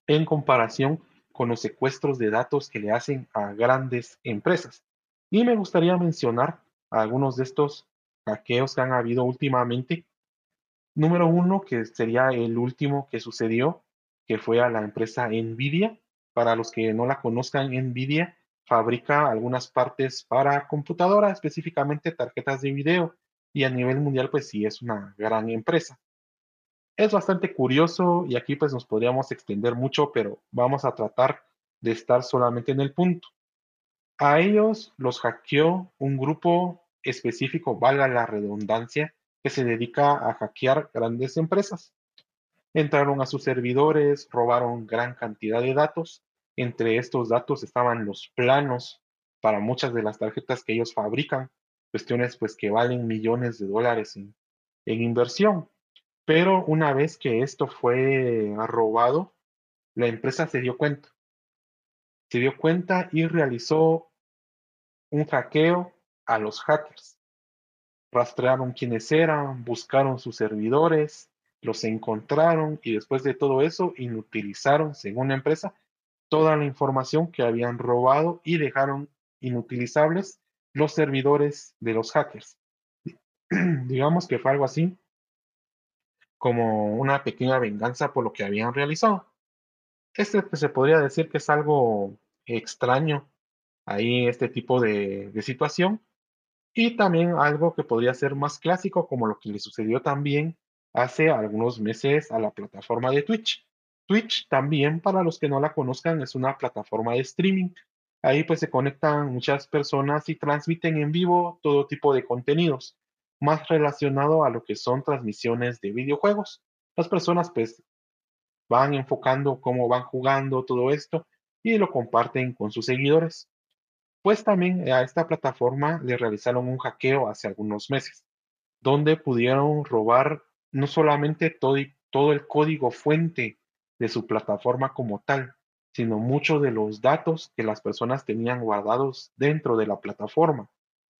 en comparación con los secuestros de datos que le hacen a grandes empresas. Y me gustaría mencionar algunos de estos hackeos que han habido últimamente. Número uno, que sería el último que sucedió, que fue a la empresa Nvidia. Para los que no la conozcan, Nvidia fabrica algunas partes para computadora, específicamente tarjetas de video, y a nivel mundial pues sí es una gran empresa. Es bastante curioso y aquí pues nos podríamos extender mucho, pero vamos a tratar de estar solamente en el punto. A ellos los hackeó un grupo específico, valga la redundancia, que se dedica a hackear grandes empresas. Entraron a sus servidores, robaron gran cantidad de datos entre estos datos estaban los planos para muchas de las tarjetas que ellos fabrican, cuestiones pues que valen millones de dólares en, inversión. Pero una vez que esto fue robado, la empresa se dio cuenta. Se dio cuenta y realizó un hackeo a los hackers. Rastrearon quiénes eran, buscaron sus servidores, los encontraron y después de todo eso inutilizaron, según la empresa, toda la información que habían robado y dejaron inutilizables los servidores de los hackers. Digamos que fue algo así como una pequeña venganza por lo que habían realizado. Este pues, se podría decir que es algo extraño ahí este tipo de, de situación y también algo que podría ser más clásico como lo que le sucedió también hace algunos meses a la plataforma de Twitch. Twitch también, para los que no la conozcan, es una plataforma de streaming. Ahí pues se conectan muchas personas y transmiten en vivo todo tipo de contenidos, más relacionado a lo que son transmisiones de videojuegos. Las personas pues van enfocando cómo van jugando todo esto y lo comparten con sus seguidores. Pues también a esta plataforma le realizaron un hackeo hace algunos meses, donde pudieron robar no solamente todo, todo el código fuente de su plataforma como tal, sino muchos de los datos que las personas tenían guardados dentro de la plataforma.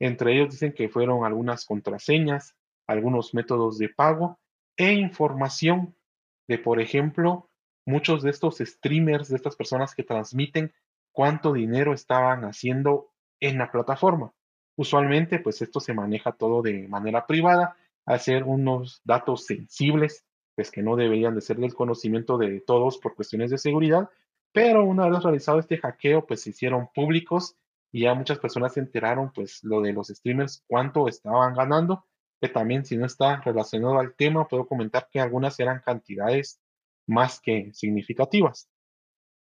Entre ellos dicen que fueron algunas contraseñas, algunos métodos de pago e información de, por ejemplo, muchos de estos streamers, de estas personas que transmiten cuánto dinero estaban haciendo en la plataforma. Usualmente, pues esto se maneja todo de manera privada, hacer unos datos sensibles pues que no deberían de ser del conocimiento de todos por cuestiones de seguridad, pero una vez realizado este hackeo, pues se hicieron públicos y ya muchas personas se enteraron, pues lo de los streamers, cuánto estaban ganando, que también si no está relacionado al tema, puedo comentar que algunas eran cantidades más que significativas.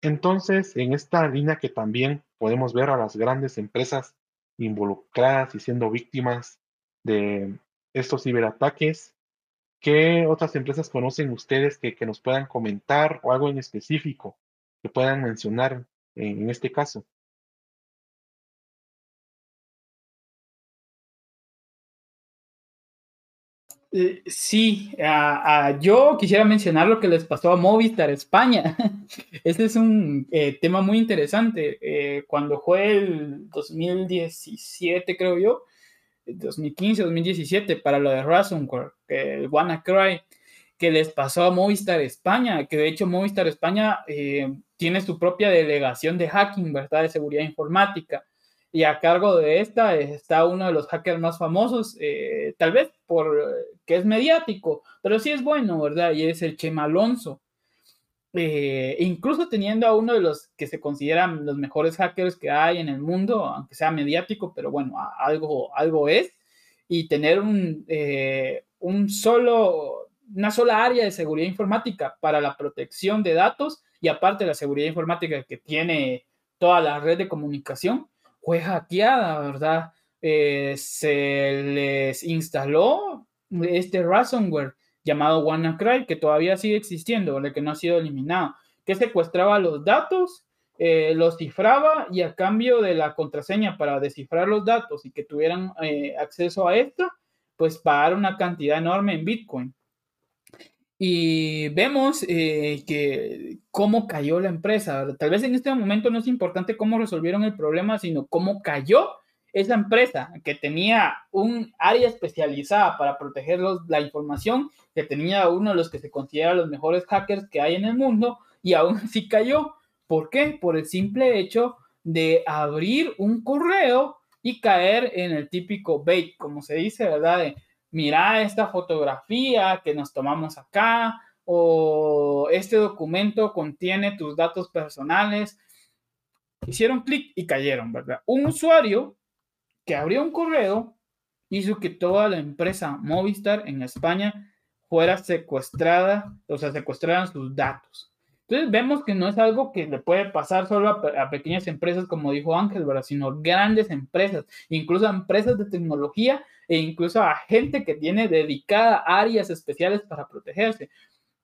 Entonces, en esta línea que también podemos ver a las grandes empresas involucradas y siendo víctimas de estos ciberataques, ¿Qué otras empresas conocen ustedes que, nos puedan comentar o algo en específico puedan mencionar en, este caso? Eh, sí, yo quisiera mencionar lo que les pasó a Movistar España. Este es un eh, tema muy interesante. Eh, cuando fue el 2017, creo yo, 2015-2017 para lo de Ransomware, el WannaCry, que les pasó a Movistar España, que de hecho Movistar España eh, tiene su propia delegación de hacking, ¿verdad? De seguridad informática. Y a cargo de esta está uno de los hackers más famosos, eh, tal vez por que es mediático, pero sí es bueno, ¿verdad? Y es el Chema Alonso. Eh, incluso teniendo a uno de los que se consideran los mejores hackers que hay en el mundo, aunque sea mediático, pero bueno, algo, algo es, y tener un, eh, un solo, una sola área de seguridad informática para la protección de datos y aparte la seguridad informática que tiene toda la red de comunicación, fue hackeada, ¿verdad? Eh, se les instaló este ransomware llamado WannaCry, que todavía sigue existiendo, el que no ha sido eliminado, que secuestraba los datos, eh, los cifraba y a cambio de la contraseña para descifrar los datos y que tuvieran eh, acceso a esto, pues pagar una cantidad enorme en Bitcoin. Y vemos eh, que cómo cayó la empresa. Tal vez en este momento no es importante cómo resolvieron el problema, sino cómo cayó esa empresa que tenía un área especializada para proteger la información, que tenía uno de los que se considera los mejores hackers que hay en el mundo, y aún así cayó. ¿Por qué? Por el simple hecho de abrir un correo y caer en el típico bait, como se dice, ¿verdad? Mira esta fotografía que nos tomamos acá, o este documento contiene tus datos personales. Hicieron clic y cayeron, ¿verdad? Un usuario que abrió un correo hizo que toda la empresa Movistar en España fuera secuestrada, o sea, secuestraran sus datos. Entonces vemos que no es algo que le puede pasar solo a, pequeñas empresas, como dijo Ángel, ¿verdad? sino grandes empresas, incluso a empresas de tecnología e incluso a gente que tiene dedicada áreas especiales para protegerse.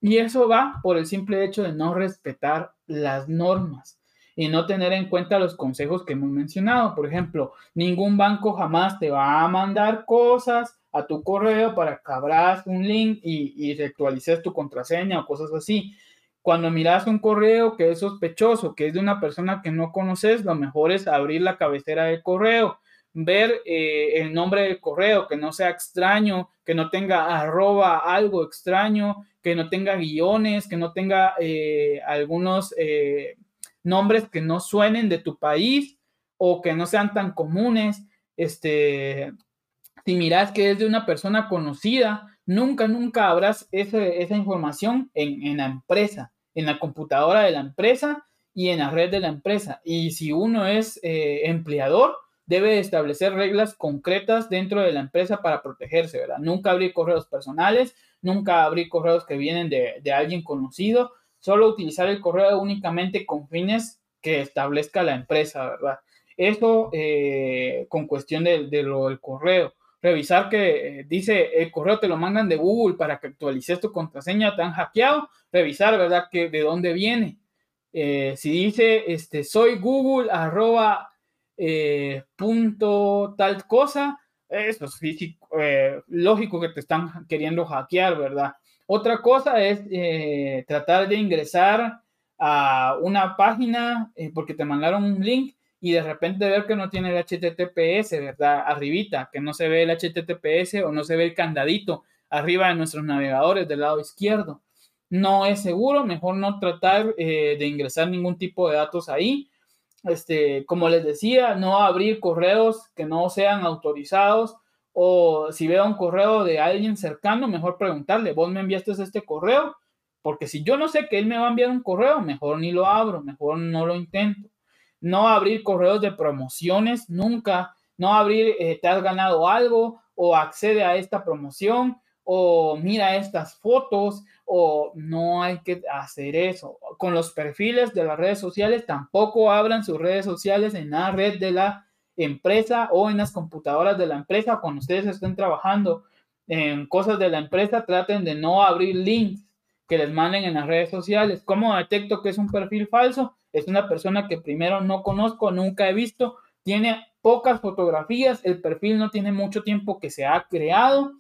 Y eso va por el simple hecho de no respetar las normas y no tener en cuenta los consejos que hemos mencionado. Por ejemplo, ningún banco jamás te va a mandar cosas a tu correo para que abras un link y, y actualices tu contraseña o cosas así. Cuando miras un correo que es sospechoso, que es de una persona que no conoces, lo mejor es abrir la cabecera del correo, ver eh, el nombre del correo, que no sea extraño, que no tenga arroba algo extraño, que no tenga guiones, que no tenga eh, algunos eh, nombres que no suenen de tu país o que no sean tan comunes. Este, si miras que es de una persona conocida, nunca, nunca habrás esa información en, en la empresa, en la computadora de la empresa y en la red de la empresa. Y si uno es empleador, debe establecer reglas concretas dentro de la empresa para protegerse, ¿verdad? Nunca abrir correos personales, nunca abrir correos que vienen de, alguien conocido, solo utilizar el correo únicamente con fines que establezca la empresa, ¿verdad? Eso eh, con cuestión de, lo del correo. Revisar que eh, dice el correo te lo mandan de Google para que actualices tu contraseña, tan hackeado. Revisar, ¿verdad? Que de dónde viene. Eh, si dice, este, soy Google, arroba eh, punto tal cosa, eso es físico, eh, lógico que te están queriendo hackear, ¿verdad? Otra cosa es eh, tratar de ingresar a una página porque te mandaron un link y de repente ver que no tiene el HTTPS, ¿verdad? Arribita, que no se ve el HTTPS o no se ve el candadito arriba de nuestros navegadores del lado izquierdo. No es seguro, mejor no tratar de ingresar ningún tipo de datos ahí este, como les decía, no abrir correos que no sean autorizados o si veo un correo de alguien cercano, mejor preguntarle, vos me enviaste este correo, porque si yo no sé que él me va a enviar un correo, mejor ni lo abro, mejor no lo intento. No abrir correos de promociones, nunca. No abrir, eh, te has ganado algo o accede a esta promoción o mira estas fotos o no hay que hacer eso. Con los perfiles de las redes sociales tampoco abran sus redes sociales en la red de la empresa o en las computadoras de la empresa. Cuando ustedes estén trabajando en cosas de la empresa, traten de no abrir links que les manden en las redes sociales. ¿Cómo detecto que es un perfil falso? Es una persona que primero no conozco, nunca he visto, tiene pocas fotografías, el perfil no tiene mucho tiempo que se ha creado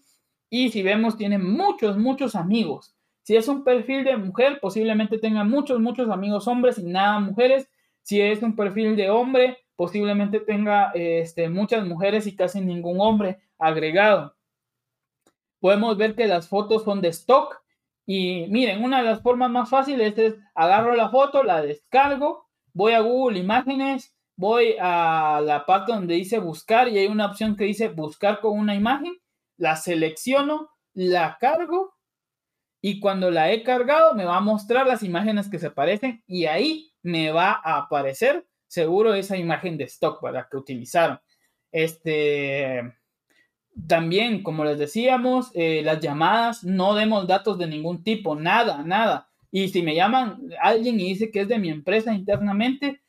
y si vemos, tiene muchos, muchos amigos. Si es un perfil de mujer, posiblemente tenga muchos, muchos amigos hombres y nada mujeres. Si es un perfil de hombre, posiblemente tenga este, muchas mujeres y casi ningún hombre agregado. Podemos ver que las fotos son de stock. Y miren, una de las formas más fáciles es agarro la foto, la descargo, voy a Google Imágenes, voy a la parte donde dice buscar y hay una opción que dice buscar con una imagen la selecciono, la cargo y cuando la he cargado me va a mostrar las imágenes que se parecen y ahí me va a aparecer seguro esa imagen de stock para que utilizaron. Este, también, como les decíamos, eh, las llamadas, no demos datos de ningún tipo, nada, nada. Y si me llaman alguien y dice que es de mi empresa internamente,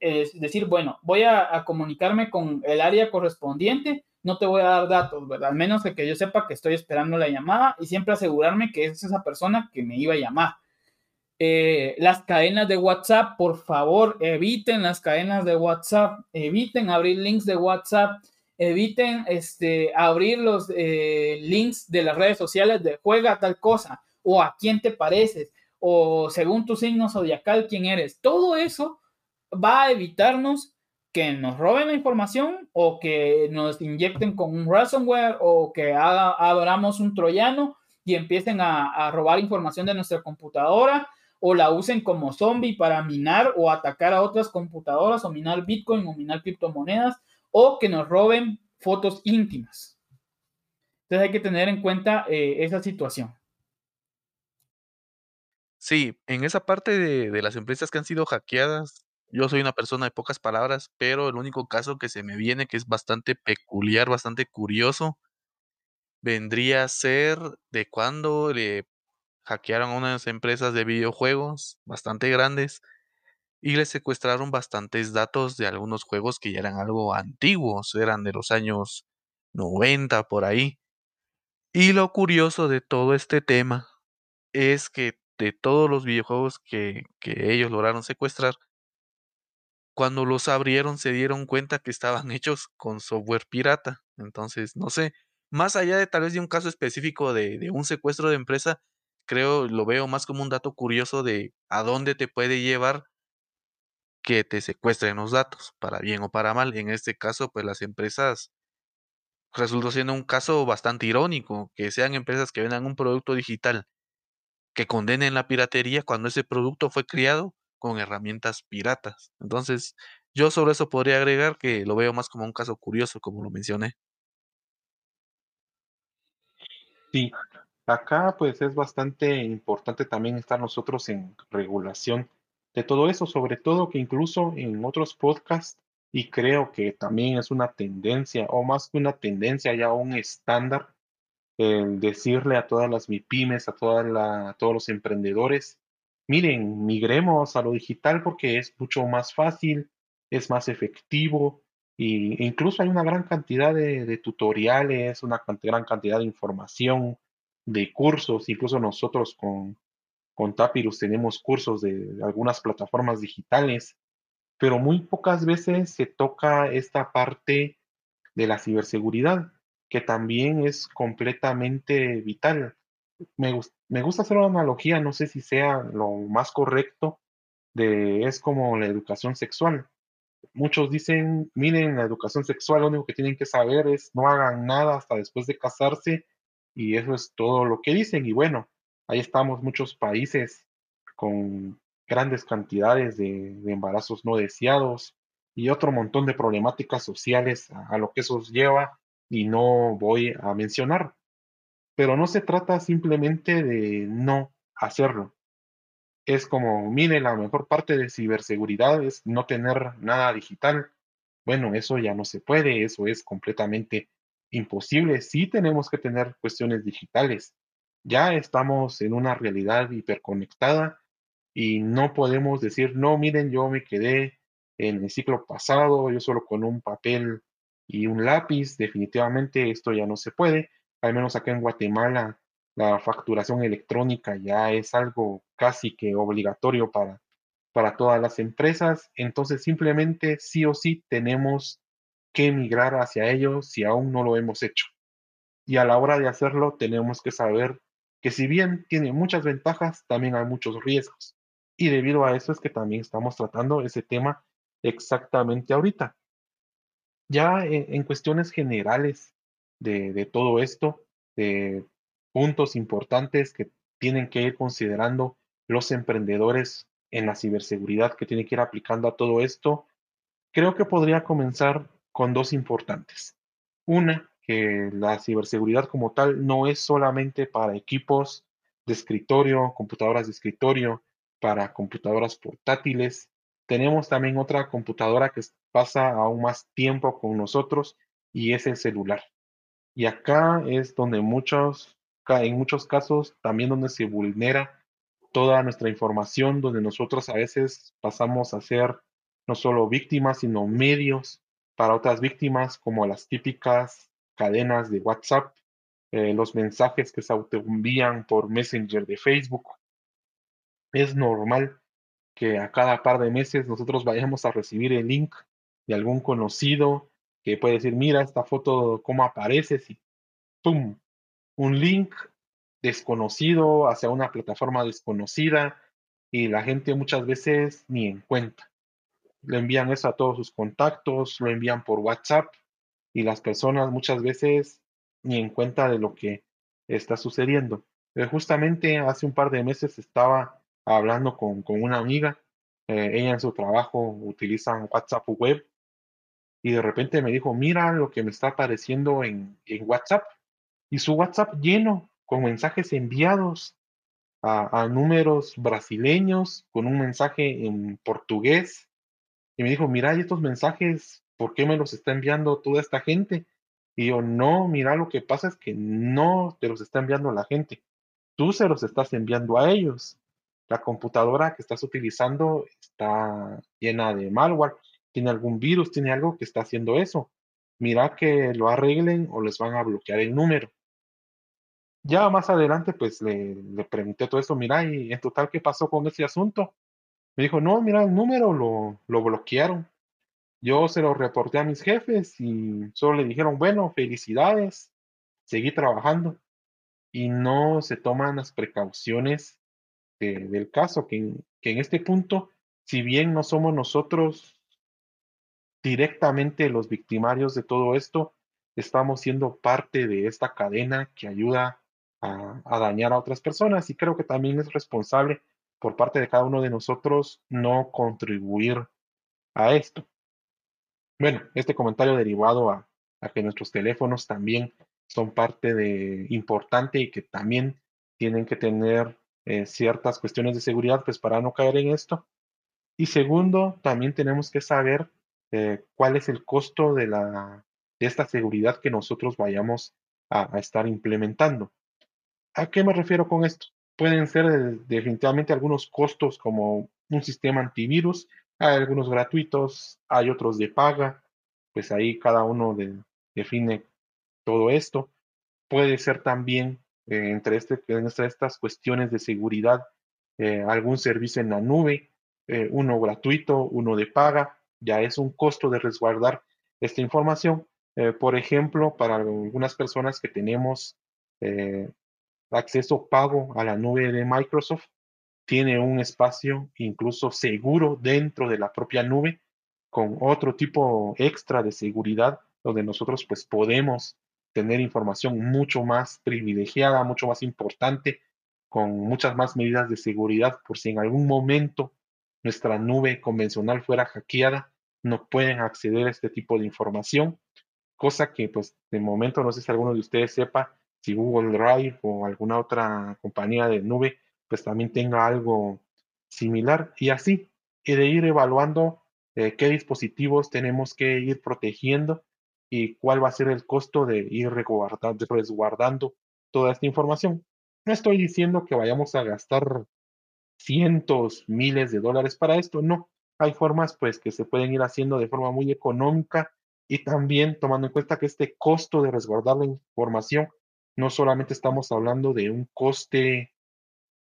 es decir, bueno, voy a, a comunicarme con el área correspondiente no te voy a dar datos, ¿verdad? Al menos que, yo sepa que estoy esperando la llamada y siempre asegurarme que es esa persona que me iba a llamar. Eh, las cadenas de WhatsApp, por favor, eviten las cadenas de WhatsApp, eviten abrir links de WhatsApp, eviten este, abrir los eh, links de las redes sociales de juega tal cosa o a quién te pareces o según tu signo zodiacal quién eres. Todo eso va a evitarnos que nos roben la información o que nos inyecten con un ransomware o que abramos un troyano y empiecen a, robar información de nuestra computadora o la usen como zombie para minar o atacar a otras computadoras o minar Bitcoin o minar criptomonedas o que nos roben fotos íntimas. Entonces hay que tener en cuenta eh, esa situación. Sí, en esa parte de las empresas que han sido hackeadas, yo soy una persona de pocas palabras, pero el único caso que se me viene, que es bastante peculiar, bastante curioso, vendría a ser de cuando le hackearon a unas empresas de videojuegos bastante grandes y le secuestraron bastantes datos de algunos juegos que ya eran algo antiguos, eran de los años 90 por ahí. Y lo curioso de todo este tema es que de todos los videojuegos que, que ellos lograron secuestrar, cuando los abrieron se dieron cuenta que estaban hechos con software pirata. Entonces, no sé, más allá de tal vez de un caso específico de, un secuestro de empresa, creo, lo veo más como un dato curioso de a dónde te puede llevar que te secuestren los datos, para bien o para mal. En este caso, pues las empresas resultó siendo un caso bastante irónico, que sean empresas que vendan un producto digital que condenen la piratería cuando ese producto fue criado con herramientas piratas. Entonces, yo sobre eso podría agregar que lo veo más como un caso curioso, como lo mencioné. Sí, acá pues es bastante importante también estar nosotros en regulación de todo eso, sobre todo que incluso en otros podcasts, y creo que también es una tendencia, o más que una tendencia, ya un estándar, el decirle a todas las MIPIMES, a, toda a todos los emprendedores, miren, migremos a lo digital porque es mucho más fácil, es más efectivo, y incluso hay una gran cantidad de, tutoriales, una gran cantidad de información, de cursos, incluso nosotros con, con Tapirus tenemos cursos de algunas plataformas digitales, pero muy pocas veces se toca esta parte de la ciberseguridad, que también es completamente vital. Me, gusta hacer una analogía, no sé si sea lo más correcto, de es como la educación sexual muchos dicen, miren, la educación sexual lo único que tienen que saber es no hagan nada hasta después de casarse y eso es todo lo que dicen. Y bueno, ahí estamos muchos países con grandes cantidades de, embarazos no deseados y otro montón de problemáticas sociales a, lo que eso lleva y no voy a mencionar. Pero no se trata simplemente de no hacerlo es como, mire, la mejor parte de ciberseguridad es no tener nada digital. Bueno, eso ya no se puede, eso es completamente imposible. Sí tenemos que tener cuestiones digitales. Ya estamos en una realidad hiperconectada y no podemos decir, no, miren, yo me quedé en el ciclo pasado, yo solo con un papel y un lápiz, definitivamente esto ya no se puede. Al menos acá en Guatemala la facturación electrónica ya es algo casi que obligatorio para, para todas las empresas, entonces simplemente sí o sí tenemos que migrar hacia ello si aún no lo hemos hecho. Y a la hora de hacerlo tenemos que saber que si bien tiene muchas ventajas, también hay muchos riesgos. Y debido a eso es que también estamos tratando ese tema exactamente ahorita. Ya en, cuestiones generales de, todo esto, de puntos importantes que tienen que ir considerando los emprendedores en la ciberseguridad que tienen que ir aplicando a todo esto, creo que podría comenzar con dos importantes. Una, que la ciberseguridad como tal no es solamente para equipos de escritorio, computadoras de escritorio, para computadoras portátiles. Tenemos también otra computadora que pasa aún más tiempo con nosotros y es el celular. Y acá es donde muchos en muchos casos también donde se vulnera toda nuestra información, donde nosotros a veces pasamos a ser no solo víctimas, sino medios para otras víctimas, como las típicas cadenas de WhatsApp, eh, los mensajes que se autoenvían por Messenger de Facebook. Es normal que a cada par de meses nosotros vayamos a recibir el link de algún conocido que puede decir, mira esta foto, cómo apareces y ¡pum! un link desconocido hacia una plataforma desconocida y la gente muchas veces ni en cuenta. Le envían eso a todos sus contactos, lo envían por WhatsApp y las personas muchas veces ni en cuenta de lo que está sucediendo. Eh, justamente hace un par de meses estaba hablando con, una amiga, eh, ella en su trabajo utiliza WhatsApp web y de repente me dijo, mira lo que me está apareciendo en, en WhatsApp y su WhatsApp lleno con mensajes enviados a, números brasileños, con un mensaje en portugués. Y me dijo, mira, estos mensajes, ¿por qué me los está enviando toda esta gente? Y yo, no, mira, lo que pasa es que no te los está enviando la gente. Tú se los estás enviando a ellos. La computadora que estás utilizando está llena de malware, tiene algún virus, tiene algo que está haciendo eso. Mira que lo arreglen o les van a bloquear el número. Ya más adelante, pues le, le pregunté todo eso, mira, y en total, ¿qué pasó con ese asunto? Me dijo, no, mira, el número lo, lo bloquearon. Yo se lo reporté a mis jefes y solo le dijeron, bueno, felicidades, seguí trabajando. Y no se toman las precauciones del caso, que que en este punto si bien no somos nosotros directamente los victimarios de todo esto, estamos siendo parte de esta cadena que ayuda a, dañar a otras personas y creo que también es responsable por parte de cada uno de nosotros no contribuir a esto. Bueno, este comentario derivado a, a que nuestros teléfonos también son parte de importante y que también tienen que tener eh, ciertas cuestiones de seguridad pues para no caer en esto. Y segundo, también tenemos que saber eh, cuál es el costo de, la, de esta seguridad que nosotros vayamos a, estar implementando. ¿A qué me refiero con esto? Pueden ser definitivamente algunos costos como un sistema antivirus, hay algunos gratuitos, hay otros de paga, pues ahí cada uno de, define todo esto. Puede ser también eh, entre, este, entre estas cuestiones de seguridad eh, algún servicio en la nube, uno gratuito, uno de paga, ya es un costo de resguardar esta información. por ejemplo, para algunas personas que tenemos acceso pago a la nube de Microsoft, tiene un espacio incluso seguro dentro de la propia nube con otro tipo extra de seguridad donde nosotros pues podemos tener información mucho más privilegiada, mucho más importante, con muchas más medidas de seguridad por si en algún momento nuestra nube convencional fuera hackeada, no pueden acceder a este tipo de información, cosa que pues de momento no sé si alguno de ustedes sepa si Google Drive o alguna otra compañía de nube pues también tenga algo similar y así, y de ir evaluando eh, qué dispositivos tenemos que ir protegiendo y cuál va a ser el costo de ir resguardando toda esta información. No estoy diciendo que vayamos a gastar cientos, miles de dólares para esto, no. Hay formas pues que se pueden ir haciendo de forma muy económica y también tomando en cuenta que este costo de resguardar la información no solamente estamos hablando de un coste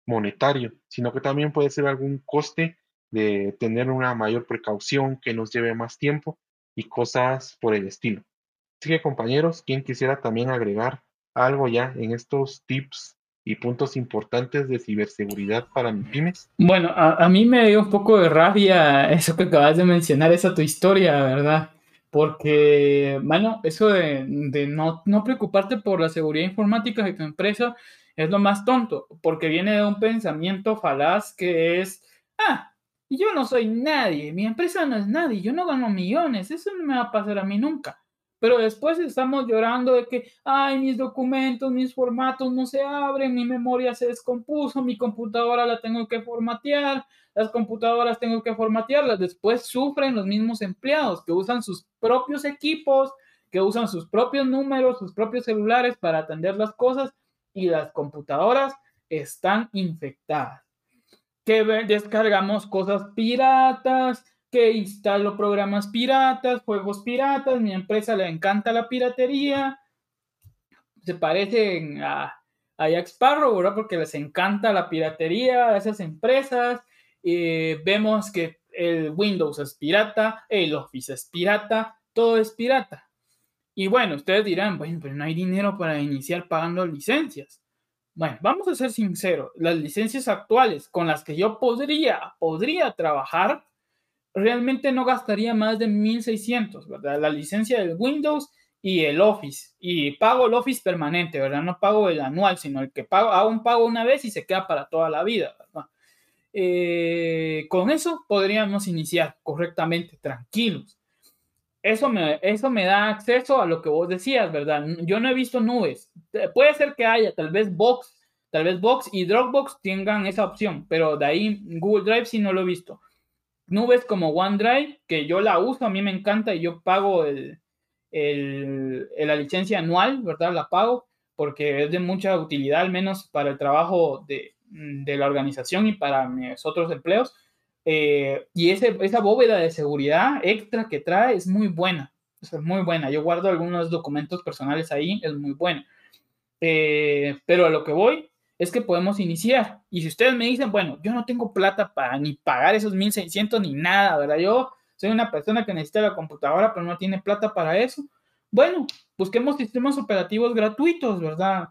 monetario, sino que también puede ser algún coste de tener una mayor precaución que nos lleve más tiempo y cosas por el estilo. Así que compañeros, ¿quién quisiera también agregar algo ya en estos tips y puntos importantes de ciberseguridad para mis pymes? Bueno, a, mí me dio un poco de rabia eso que acabas de mencionar, esa tu historia, ¿verdad? Porque, bueno, eso de, de no, no preocuparte por la seguridad informática de tu empresa es lo más tonto, porque viene de un pensamiento falaz que es, ah, yo no soy nadie, mi empresa no es nadie, yo no gano millones, eso no me va a pasar a mí nunca. Pero después estamos llorando de que, ay, mis documentos, mis formatos no se abren, mi memoria se descompuso, mi computadora la tengo que formatear, las computadoras tengo que formatearlas. Después sufren los mismos empleados que usan sus propios equipos, que usan sus propios números, sus propios celulares para atender las cosas y las computadoras están infectadas. Que descargamos cosas piratas, que instalo programas piratas, juegos piratas, mi empresa le encanta la piratería, se parecen a, a Jack Sparrow, ¿verdad? Porque les encanta la piratería a esas empresas. Eh, vemos que el Windows es pirata, el Office es pirata, todo es pirata. Y bueno, ustedes dirán, bueno, pero no hay dinero para iniciar pagando licencias. Bueno, vamos a ser sinceros, las licencias actuales con las que yo podría, podría trabajar realmente no gastaría más de 1600, ¿verdad? La licencia del Windows y el Office. Y pago el Office permanente, ¿verdad? No pago el anual, sino el que pago, hago un pago una vez y se queda para toda la vida, ¿verdad? Eh, con eso podríamos iniciar correctamente, tranquilos. Eso me, eso me da acceso a lo que vos decías, ¿verdad? Yo no he visto nubes. Puede ser que haya, tal vez Box, tal vez Box y Dropbox tengan esa opción, pero de ahí Google Drive sí no lo he visto nubes como OneDrive, que yo la uso, a mí me encanta y yo pago el, la licencia anual, ¿verdad? La pago porque es de mucha utilidad, al menos para el trabajo de, la organización y para mis otros empleos. Eh, y ese, esa bóveda de seguridad extra que trae es muy buena, es muy buena. Yo guardo algunos documentos personales ahí, es muy buena. Eh, pero a lo que voy es que podemos iniciar. Y si ustedes me dicen, bueno, yo no tengo plata para ni pagar esos 1600 ni nada, ¿verdad? Yo soy una persona que necesita la computadora, pero no tiene plata para eso. Bueno, busquemos sistemas operativos gratuitos, ¿verdad?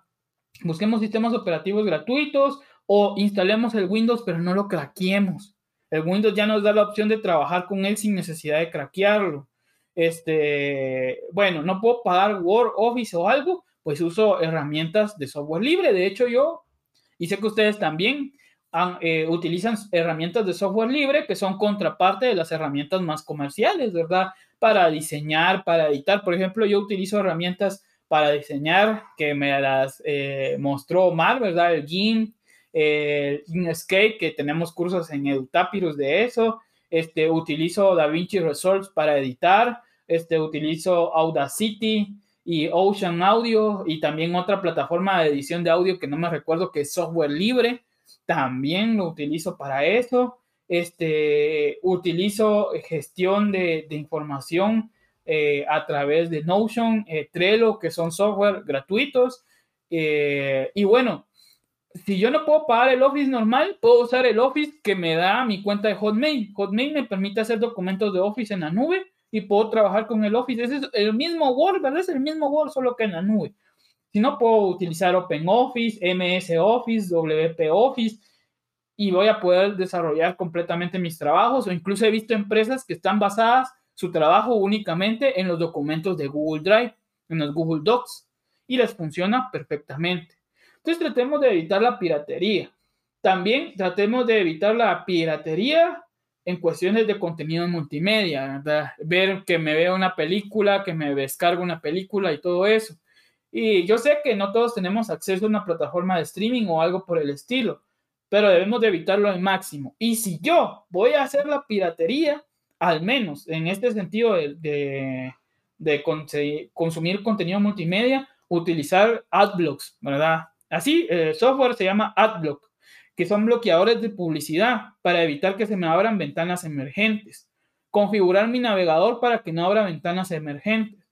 Busquemos sistemas operativos gratuitos o instalemos el Windows, pero no lo craqueemos. El Windows ya nos da la opción de trabajar con él sin necesidad de craquearlo. Este, bueno, no puedo pagar Word, Office o algo, pues uso herramientas de software libre. De hecho, yo, y sé que ustedes también, eh, utilizan herramientas de software libre que son contraparte de las herramientas más comerciales, ¿verdad? Para diseñar, para editar. Por ejemplo, yo utilizo herramientas para diseñar que me las eh, mostró Omar, ¿verdad? El GIMP, el Inkscape, que tenemos cursos en EduTapirus de eso. Este, utilizo DaVinci Resolve para editar. Este, utilizo Audacity y Ocean Audio y también otra plataforma de edición de audio que no me recuerdo que es software libre también lo utilizo para eso. Este, utilizo gestión de, información eh, a través de Notion, eh, Trello, que son software gratuitos. Eh, y bueno, si yo no puedo pagar el Office normal, puedo usar el Office que me da mi cuenta de Hotmail. Hotmail me permite hacer documentos de Office en la nube y puedo trabajar con el Office. Es el mismo Word, ¿verdad? Es el mismo Word, solo que en la nube. Si no, puedo utilizar OpenOffice, MS Office, WP Office y voy a poder desarrollar completamente mis trabajos o incluso he visto empresas que están basadas su trabajo únicamente en los documentos de Google Drive, en los Google Docs y les funciona perfectamente. Entonces tratemos de evitar la piratería. También tratemos de evitar la piratería en cuestiones de contenido multimedia, ver que me vea una película, que me descargue una película y todo eso. Y yo sé que no todos tenemos acceso a una plataforma de streaming o algo por el estilo, pero debemos de evitarlo al máximo. Y si yo voy a hacer la piratería, al menos en este sentido de, consumir contenido multimedia, utilizar adblocks, ¿verdad? Así, el software se llama adblock, que son bloqueadores de publicidad para evitar que se me abran ventanas emergentes. Configurar mi navegador para que no abra ventanas emergentes.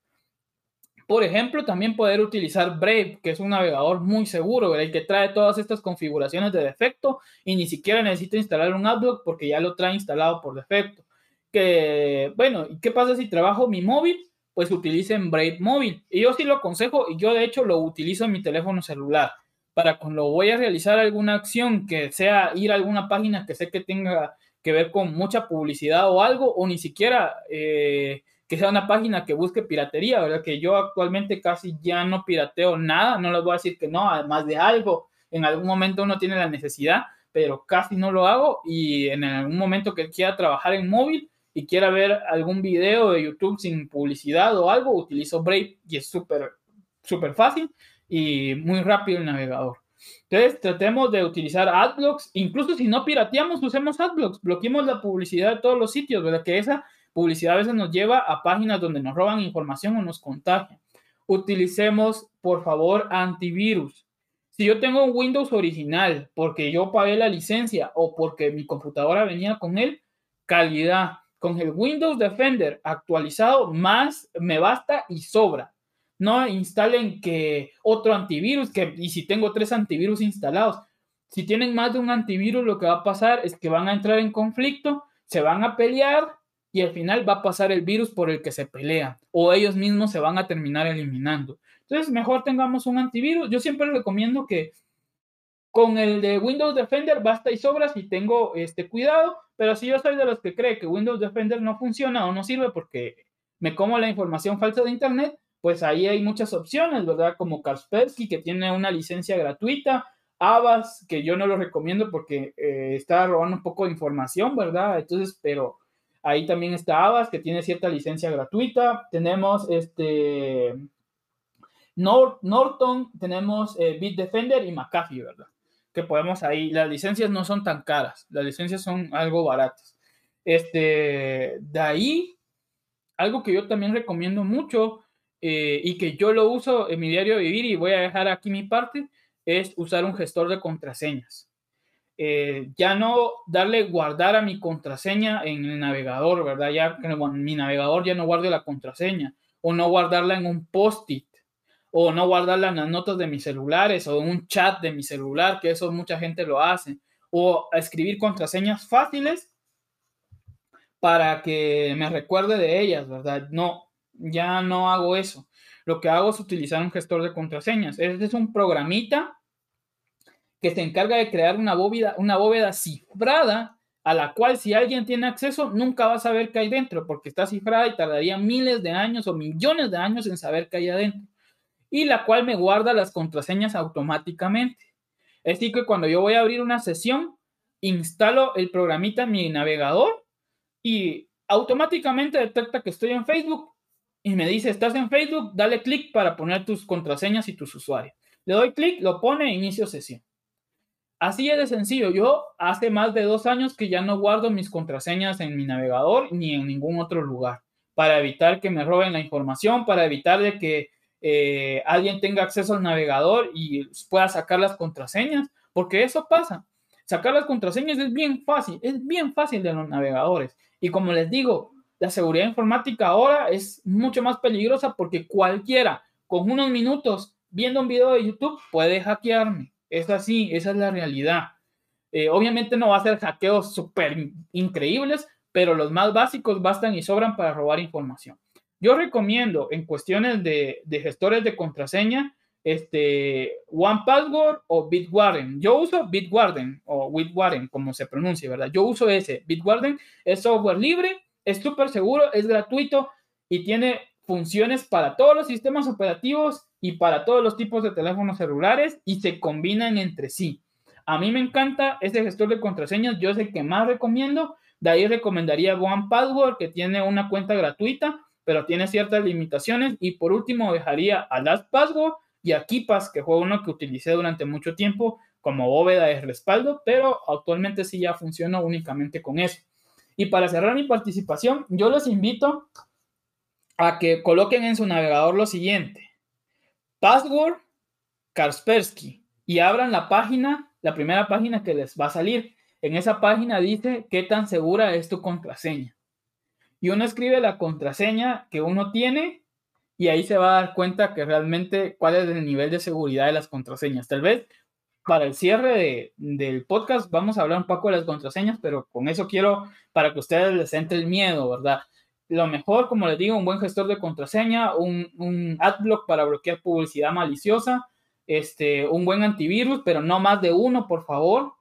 Por ejemplo, también poder utilizar Brave, que es un navegador muy seguro, el que trae todas estas configuraciones de defecto y ni siquiera necesito instalar un adblock porque ya lo trae instalado por defecto. Que, bueno, ¿y qué pasa si trabajo mi móvil? Pues utilicen Brave móvil. Y yo sí lo aconsejo y yo de hecho lo utilizo en mi teléfono celular para cuando voy a realizar alguna acción que sea ir a alguna página que sé que tenga que ver con mucha publicidad o algo, o ni siquiera eh, que sea una página que busque piratería, ¿verdad? Que yo actualmente casi ya no pirateo nada, no les voy a decir que no, además de algo, en algún momento uno tiene la necesidad, pero casi no lo hago y en algún momento que quiera trabajar en móvil y quiera ver algún video de YouTube sin publicidad o algo, utilizo Brave y es súper, súper fácil y muy rápido el navegador. Entonces, tratemos de utilizar adblocks, incluso si no pirateamos, usemos adblocks, bloqueemos la publicidad de todos los sitios, ¿verdad? Que esa publicidad a veces nos lleva a páginas donde nos roban información o nos contagian. Utilicemos, por favor, antivirus. Si yo tengo un Windows original porque yo pagué la licencia o porque mi computadora venía con él, calidad. Con el Windows Defender actualizado, más me basta y sobra. No instalen que otro antivirus, que, y si tengo tres antivirus instalados, si tienen más de un antivirus, lo que va a pasar es que van a entrar en conflicto, se van a pelear y al final va a pasar el virus por el que se pelea o ellos mismos se van a terminar eliminando. Entonces, mejor tengamos un antivirus. Yo siempre recomiendo que con el de Windows Defender basta y sobra si tengo este cuidado, pero si yo soy de los que cree que Windows Defender no funciona o no sirve porque me como la información falsa de Internet, pues ahí hay muchas opciones, ¿verdad? Como Kaspersky, que tiene una licencia gratuita, Avast, que yo no lo recomiendo porque eh, está robando un poco de información, ¿verdad? Entonces, pero Ahí también está Avast, que tiene cierta licencia gratuita. Tenemos este Norton, tenemos eh, Bitdefender y McAfee, ¿verdad? Que podemos ahí, las licencias no son tan caras, las licencias son algo baratas. Este, de ahí, algo que yo también recomiendo mucho eh, y que yo lo uso en mi diario de vivir y voy a dejar aquí mi parte, es usar un gestor de contraseñas. Eh, ya no darle guardar a mi contraseña en el navegador, ¿verdad? Ya mi navegador ya no guarde la contraseña, o no guardarla en un post-it, o no guardarla en las notas de mis celulares, o en un chat de mi celular, que eso mucha gente lo hace, o escribir contraseñas fáciles para que me recuerde de ellas, ¿verdad? No, ya no hago eso. Lo que hago es utilizar un gestor de contraseñas. Este es un programita que se encarga de crear una bóveda, una bóveda cifrada a la cual si alguien tiene acceso nunca va a saber qué hay dentro porque está cifrada y tardaría miles de años o millones de años en saber qué hay adentro. Y la cual me guarda las contraseñas automáticamente. Es decir, que cuando yo voy a abrir una sesión, instalo el programita en mi navegador y automáticamente detecta que estoy en Facebook y me dice, estás en Facebook, dale clic para poner tus contraseñas y tus usuarios. Le doy clic, lo pone, inicio sesión. Así es de sencillo. Yo hace más de dos años que ya no guardo mis contraseñas en mi navegador ni en ningún otro lugar para evitar que me roben la información, para evitar de que eh, alguien tenga acceso al navegador y pueda sacar las contraseñas, porque eso pasa. Sacar las contraseñas es bien fácil, es bien fácil de los navegadores. Y como les digo, la seguridad informática ahora es mucho más peligrosa porque cualquiera con unos minutos viendo un video de YouTube puede hackearme. Es así, esa es la realidad. Eh, obviamente no va a ser hackeos súper increíbles, pero los más básicos bastan y sobran para robar información. Yo recomiendo en cuestiones de, gestores de contraseña, este, OnePassword o Bitwarden. Yo uso Bitwarden o Bitwarden, como se pronuncia, ¿verdad? Yo uso ese. Bitwarden es software libre, es súper seguro, es gratuito y tiene funciones para todos los sistemas operativos y para todos los tipos de teléfonos celulares y se combinan entre sí. A mí me encanta ese gestor de contraseñas, yo es el que más recomiendo. De ahí recomendaría OnePassword, que tiene una cuenta gratuita, pero tiene ciertas limitaciones. Y por último, dejaría a LastPassword y a KeePass, que fue uno que utilicé durante mucho tiempo como bóveda de respaldo, pero actualmente sí ya funciona únicamente con eso. Y para cerrar mi participación, yo los invito a que coloquen en su navegador lo siguiente: password Kaspersky y abran la página, la primera página que les va a salir. En esa página dice qué tan segura es tu contraseña. Y uno escribe la contraseña que uno tiene y ahí se va a dar cuenta que realmente cuál es el nivel de seguridad de las contraseñas. Tal vez para el cierre del podcast vamos a hablar un poco de las contraseñas, pero con eso quiero para que ustedes les entre el miedo, ¿verdad? lo mejor, como les digo, un buen gestor de contraseña, un, un adblock para bloquear publicidad maliciosa, este, un buen antivirus, pero no más de uno, por favor.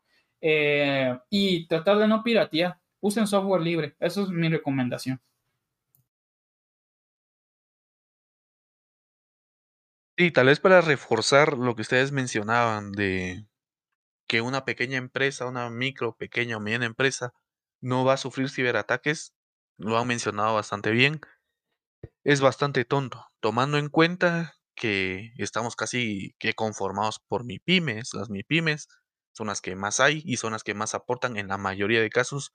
Eh, y tratar de no piratear. Usen software libre. Eso es mi recomendación. Sí, tal vez para reforzar lo que ustedes mencionaban de que una pequeña empresa, una micro, pequeña o mediana empresa no va a sufrir ciberataques, lo han mencionado bastante bien, es bastante tonto, tomando en cuenta que estamos casi que conformados por MIPIMES. Las MIPIMES son las que más hay y son las que más aportan en la mayoría de casos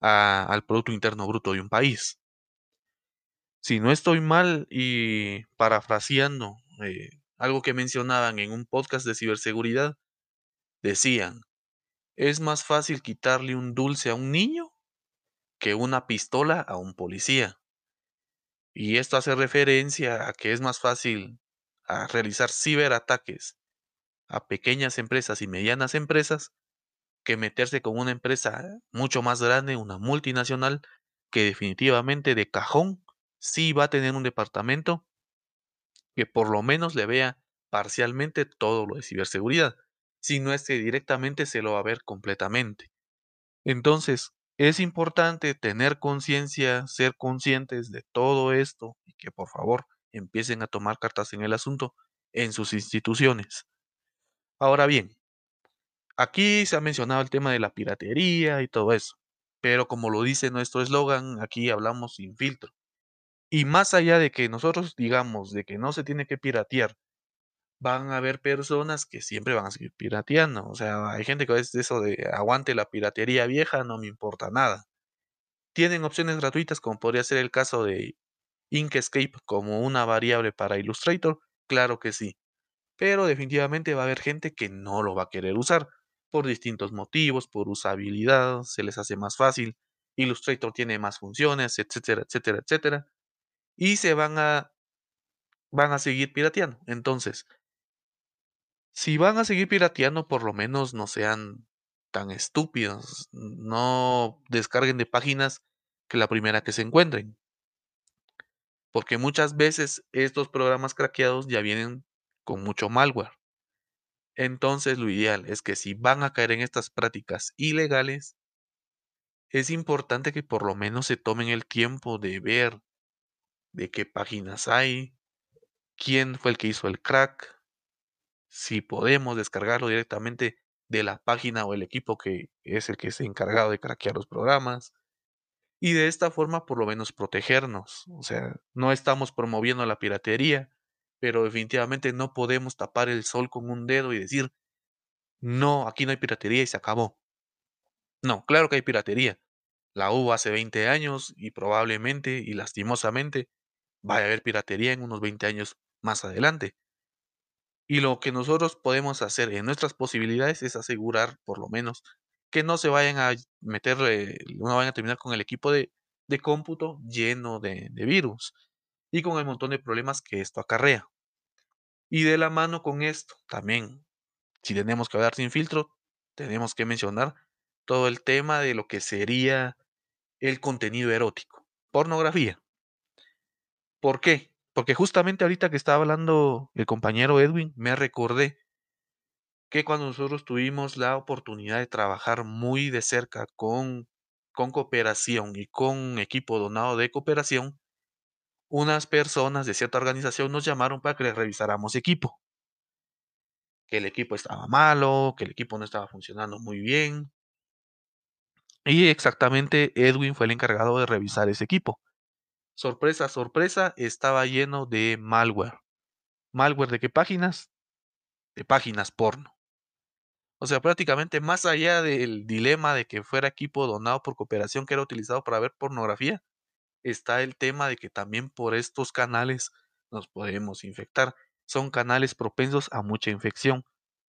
al Producto Interno Bruto de un país. Si no estoy mal y parafraseando eh, algo que mencionaban en un podcast de ciberseguridad, decían, es más fácil quitarle un dulce a un niño que una pistola a un policía. Y esto hace referencia a que es más fácil realizar ciberataques a pequeñas empresas y medianas empresas que meterse con una empresa mucho más grande, una multinacional, que definitivamente de cajón sí va a tener un departamento que por lo menos le vea parcialmente todo lo de ciberseguridad, si no es que directamente se lo va a ver completamente. Entonces, es importante tener conciencia, ser conscientes de todo esto y que por favor empiecen a tomar cartas en el asunto en sus instituciones. Ahora bien, aquí se ha mencionado el tema de la piratería y todo eso, pero como lo dice nuestro eslogan, aquí hablamos sin filtro. Y más allá de que nosotros digamos de que no se tiene que piratear, van a haber personas que siempre van a seguir pirateando. O sea, hay gente que es eso de aguante la piratería vieja, no me importa nada. Tienen opciones gratuitas como podría ser el caso de Inkscape como una variable para Illustrator, claro que sí. Pero definitivamente va a haber gente que no lo va a querer usar por distintos motivos, por usabilidad, se les hace más fácil, Illustrator tiene más funciones, etcétera, etcétera, etcétera. Y se van a van a seguir pirateando. Entonces, si van a seguir pirateando, por lo menos no sean tan estúpidos. No descarguen de páginas que la primera que se encuentren. Porque muchas veces estos programas craqueados ya vienen con mucho malware. Entonces lo ideal es que si van a caer en estas prácticas ilegales, es importante que por lo menos se tomen el tiempo de ver de qué páginas hay, quién fue el que hizo el crack, si podemos descargarlo directamente de la página o el equipo que es el que ha encargado de craquear los programas. Y de esta forma por lo menos protegernos. O sea, no estamos promoviendo la piratería, pero definitivamente no podemos tapar el sol con un dedo y decir, no, aquí no hay piratería y se acabó. No, claro que hay piratería. La hubo hace 20 años y probablemente y lastimosamente vaya a haber piratería en unos 20 años más adelante. Y lo que nosotros podemos hacer en nuestras posibilidades es asegurar, por lo menos, que no se vayan a meter, eh, no vayan a terminar con el equipo de, de cómputo lleno de, de virus y con el montón de problemas que esto acarrea. Y de la mano con esto, también, si tenemos que hablar sin filtro, tenemos que mencionar todo el tema de lo que sería el contenido erótico, pornografía. ¿Por qué? Porque justamente ahorita que estaba hablando el compañero Edwin, me recordé que cuando nosotros tuvimos la oportunidad de trabajar muy de cerca con, con cooperación y con equipo donado de cooperación, unas personas de cierta organización nos llamaron para que revisáramos equipo. Que el equipo estaba malo, que el equipo no estaba funcionando muy bien. Y exactamente Edwin fue el encargado de revisar ese equipo. Sorpresa, sorpresa, estaba lleno de malware. ¿Malware de qué páginas? De páginas porno. O sea, prácticamente más allá del dilema de que fuera equipo donado por cooperación que era utilizado para ver pornografía, está el tema de que también por estos canales nos podemos infectar. Son canales propensos a mucha infección.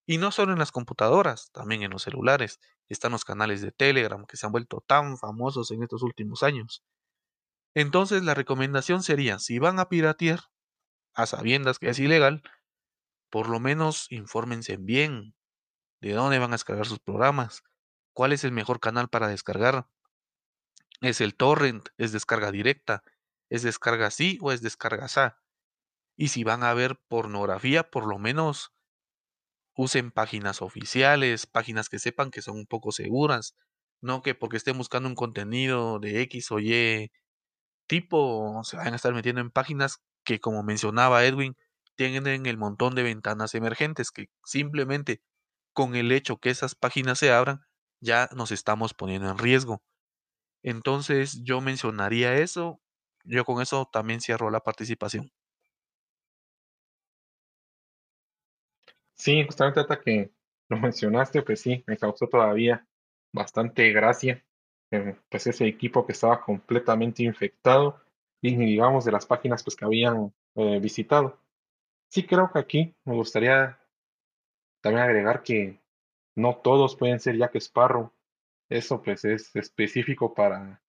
Y no solo en las computadoras, también en los celulares. Están los canales de Telegram que se han vuelto tan famosos en estos últimos años. Entonces la recomendación sería, si van a piratear, a sabiendas que es ilegal, por lo menos infórmense bien de dónde van a descargar sus programas, cuál es el mejor canal para descargar, es el torrent, es descarga directa, es descarga sí o es descarga sa. Y si van a ver pornografía, por lo menos usen páginas oficiales, páginas que sepan que son un poco seguras, no que porque estén buscando un contenido de X o Y tipo se van a estar metiendo en páginas que, como mencionaba Edwin, tienen el montón de ventanas emergentes que simplemente con el hecho que esas páginas se abran, ya nos estamos poniendo en riesgo. Entonces yo mencionaría eso. Yo con eso también cierro la participación. Sí, justamente hasta que lo mencionaste, pues sí, me causó todavía bastante gracia pues ese equipo que estaba completamente infectado y digamos de las páginas pues que habían eh, visitado. Sí creo que aquí me gustaría también agregar que no todos pueden ser Jack Sparrow. Eso pues es específico para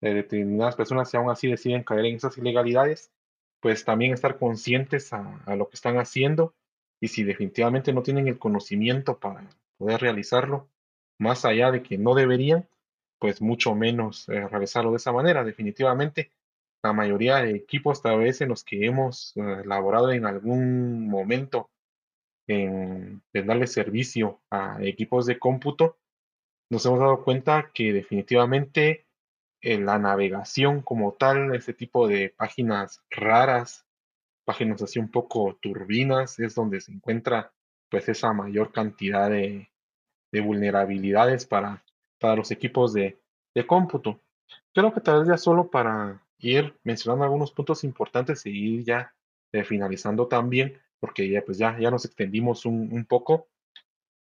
eh, determinadas personas y aún así deciden caer en esas ilegalidades, pues también estar conscientes a, a lo que están haciendo y si definitivamente no tienen el conocimiento para poder realizarlo, más allá de que no deberían, pues mucho menos eh, realizarlo de esa manera. Definitivamente, la mayoría de equipos tal vez en los que hemos eh, elaborado en algún momento en, darle servicio a equipos de cómputo, nos hemos dado cuenta que definitivamente en la navegación como tal, ese tipo de páginas raras, páginas así un poco turbinas, es donde se encuentra pues esa mayor cantidad de, de vulnerabilidades para para los equipos de, cómputo. Creo que tal vez ya solo para ir mencionando algunos puntos importantes y ir ya eh, finalizando también, porque ya, pues ya, ya nos extendimos un, poco,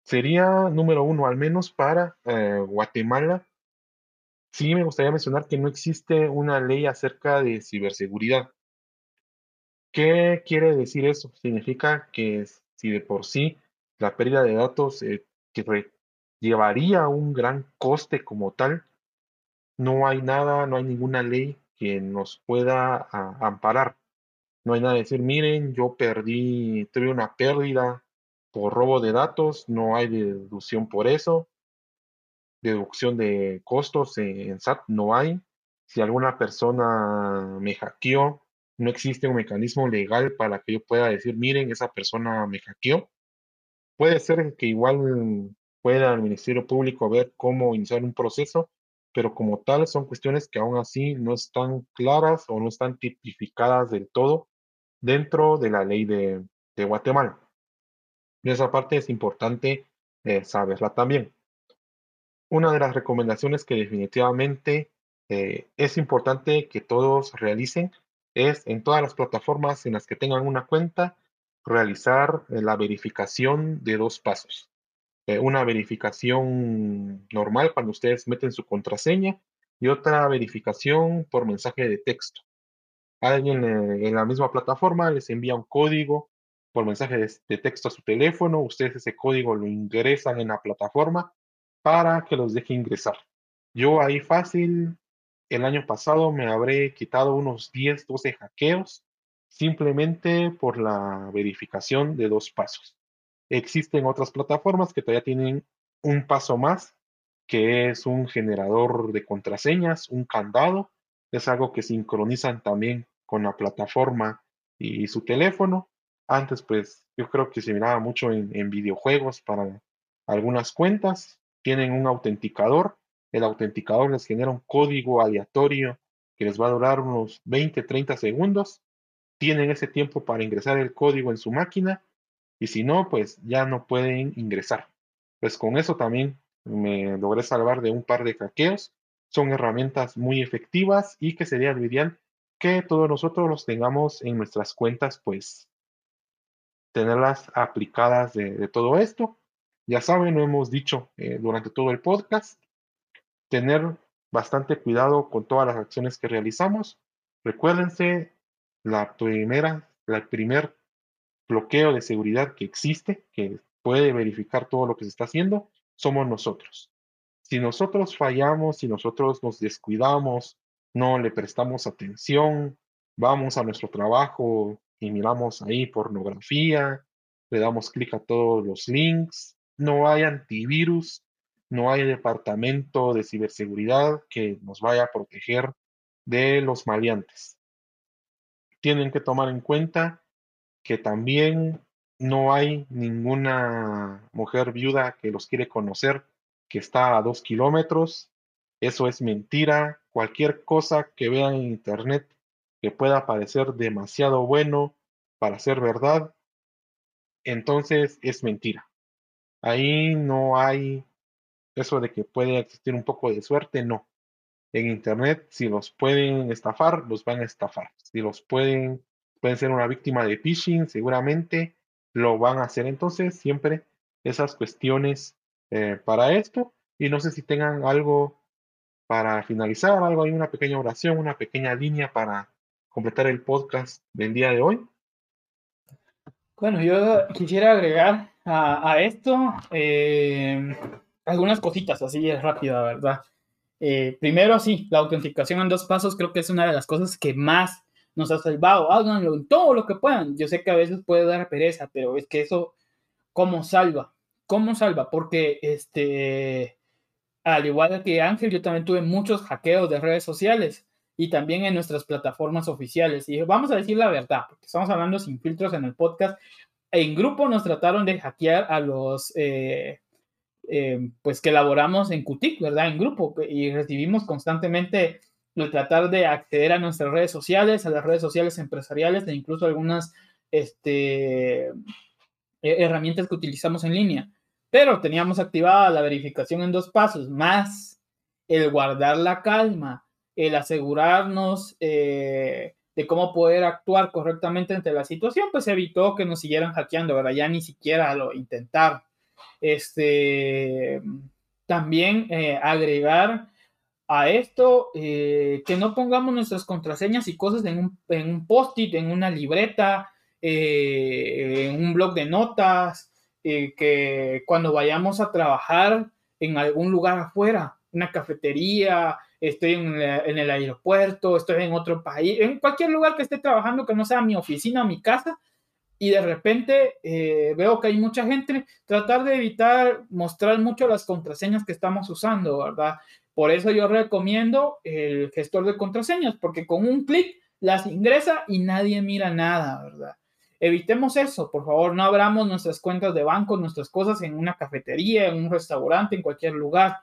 sería número uno, al menos para eh, Guatemala, sí me gustaría mencionar que no existe una ley acerca de ciberseguridad. ¿Qué quiere decir eso? Significa que si de por sí la pérdida de datos eh, que llevaría un gran coste como tal. No hay nada, no hay ninguna ley que nos pueda amparar. No hay nada de decir, miren, yo perdí, tuve una pérdida por robo de datos, no hay deducción por eso. Deducción de costos en SAT no hay. Si alguna persona me hackeó, no existe un mecanismo legal para que yo pueda decir, miren, esa persona me hackeó. Puede ser que igual pueda el Ministerio Público ver cómo iniciar un proceso, pero como tal son cuestiones que aún así no están claras o no están tipificadas del todo dentro de la ley de, Guatemala. Y esa parte es importante eh, saberla también. Una de las recomendaciones que definitivamente eh, es importante que todos realicen es en todas las plataformas en las que tengan una cuenta, realizar eh, la verificación de dos pasos. Eh, una verificación normal cuando ustedes meten su contraseña y otra verificación por mensaje de texto. Alguien en la misma plataforma les envía un código por mensaje de, texto a su teléfono, ustedes ese código lo ingresan en la plataforma para que los deje ingresar. Yo ahí fácil el año pasado me habré quitado unos 10, 12 hackeos simplemente por la verificación de dos pasos. Existen otras plataformas que todavía tienen un paso más, que es un generador de contraseñas, un candado. Es algo que sincronizan también con la plataforma y su teléfono. Antes, pues, yo creo que se miraba mucho en, en videojuegos para algunas cuentas. Tienen un autenticador el autenticador les genera un código aleatorio que les va a durar unos 20, 30 segundos. Tienen ese tiempo para ingresar el código en su máquina y si no, pues ya no pueden ingresar. Pues con eso también me logré salvar de un par de hackeos. Son herramientas muy efectivas y que sería lo ideal que todos nosotros los tengamos en nuestras cuentas, pues tenerlas aplicadas de, todo esto. Ya saben, lo hemos dicho eh, durante todo el podcast, tener bastante cuidado con todas las acciones que realizamos. Recuérdense, la primera, el primer bloqueo de seguridad que existe, que puede verificar todo lo que se está haciendo, somos nosotros. Si nosotros fallamos, si nosotros nos descuidamos, no le prestamos atención, vamos a nuestro trabajo y miramos ahí pornografía, le damos clic a todos los links, no hay antivirus no hay departamento de ciberseguridad que nos vaya a proteger de los maleantes. Tienen que tomar en cuenta que también no hay ninguna mujer viuda que los quiere conocer que está a dos kilómetros. Eso es mentira. Cualquier cosa que vean en internet que pueda parecer demasiado bueno para ser verdad, entonces es mentira. Ahí no hay eso de que puede existir un poco de suerte, no. En Internet, si los pueden estafar, los van a estafar. Si los pueden, pueden ser una víctima de phishing, seguramente lo van a hacer. Entonces, siempre esas cuestiones eh, para esto. Y no sé si tengan algo para finalizar, algo hay una pequeña oración, una pequeña línea para completar el podcast del día de hoy. Bueno, yo quisiera agregar a, esto eh, algunas cositas así es rápida, ¿verdad? Eh, primero, sí, la autenticación en dos pasos creo que es una de las cosas que más nos ha salvado. Háganlo en todo lo que puedan. Yo sé que a veces puede dar pereza, pero es que eso, ¿cómo salva? ¿Cómo salva? Porque, este, al igual que Ángel, yo también tuve muchos hackeos de redes sociales y también en nuestras plataformas oficiales. Y vamos a decir la verdad, porque estamos hablando sin filtros en el podcast. En grupo nos trataron de hackear a los... Eh, eh, pues que elaboramos en QTIC, ¿verdad? En grupo y recibimos constantemente el tratar de acceder a nuestras redes sociales, a las redes sociales empresariales e incluso algunas este, herramientas que utilizamos en línea. Pero teníamos activada la verificación en dos pasos, más el guardar la calma, el asegurarnos eh, de cómo poder actuar correctamente ante la situación, pues evitó que nos siguieran hackeando, ¿verdad? Ya ni siquiera lo intentar. Este, también eh, agregar a esto eh, que no pongamos nuestras contraseñas y cosas en un, en un post-it, en una libreta, eh, en un blog de notas, que cuando vayamos a trabajar en algún lugar afuera, una cafetería, estoy en, en, el aeropuerto, estoy en otro país, en cualquier lugar que esté trabajando que no sea mi oficina o mi casa, y de repente eh, veo que hay mucha gente, tratar de evitar mostrar mucho las contraseñas que estamos usando, ¿verdad? Por eso yo recomiendo el gestor de contraseñas, porque con un clic las ingresa y nadie mira nada, ¿verdad? Evitemos eso, por favor, no abramos nuestras cuentas de banco, nuestras cosas en una cafetería, en un restaurante, en cualquier lugar.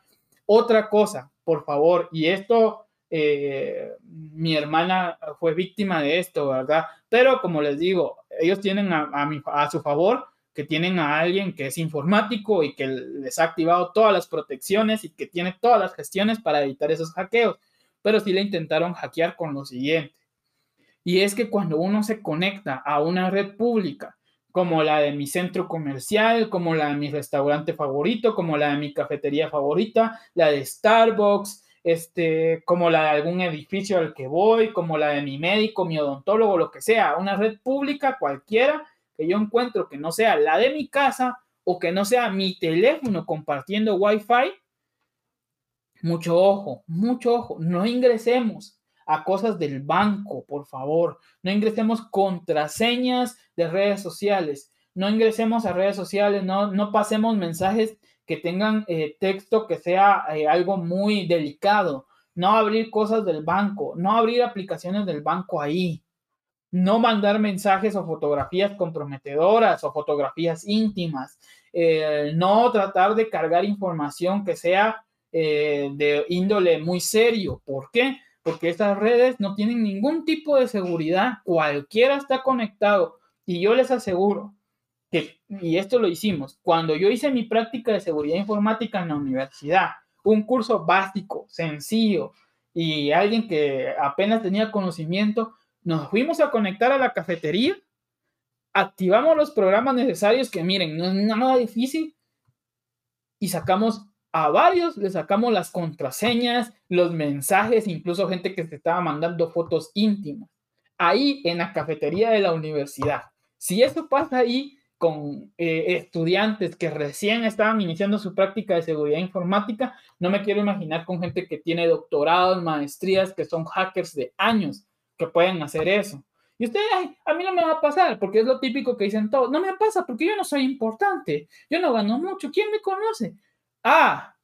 Otra cosa, por favor, y esto, eh, mi hermana fue víctima de esto, ¿verdad? Pero como les digo, ellos tienen a, a su favor que tienen a alguien que es informático y que les ha activado todas las protecciones y que tiene todas las gestiones para evitar esos hackeos, pero sí le intentaron hackear con lo siguiente. Y es que cuando uno se conecta a una red pública, como la de mi centro comercial, como la de mi restaurante favorito, como la de mi cafetería favorita, la de Starbucks, este, como la de algún edificio al que voy, como la de mi médico, mi odontólogo, lo que sea, una red pública cualquiera que yo encuentro que no sea la de mi casa o que no sea mi teléfono compartiendo Wi-Fi, mucho ojo, mucho ojo, no ingresemos a cosas del banco, por favor, no ingresemos contraseñas de redes sociales, no ingresemos a redes sociales, no, no pasemos mensajes que tengan eh, texto que sea eh, algo muy delicado, no abrir cosas del banco, no abrir aplicaciones del banco ahí no mandar mensajes o fotografías comprometedoras o fotografías íntimas, eh, no tratar de cargar información que sea eh, de índole muy serio. ¿Por qué? Porque estas redes no tienen ningún tipo de seguridad, cualquiera está conectado y yo les aseguro que, y esto lo hicimos, cuando yo hice mi práctica de seguridad informática en la universidad, un curso básico, sencillo, y alguien que apenas tenía conocimiento, nos fuimos a conectar a la cafetería, activamos los programas necesarios, que miren, no es nada difícil, y sacamos a varios, le sacamos las contraseñas, los mensajes, incluso gente que se estaba mandando fotos íntimas, ahí en la cafetería de la universidad. Si eso pasa ahí con eh, estudiantes que recién estaban iniciando su práctica de seguridad informática, no me quiero imaginar con gente que tiene doctorados, maestrías, que son hackers de años que pueden hacer eso. Y usted, ay, a mí no me va a pasar, porque es lo típico que dicen todos. No me pasa porque yo no soy importante, yo no gano mucho, ¿quién me conoce? Ah,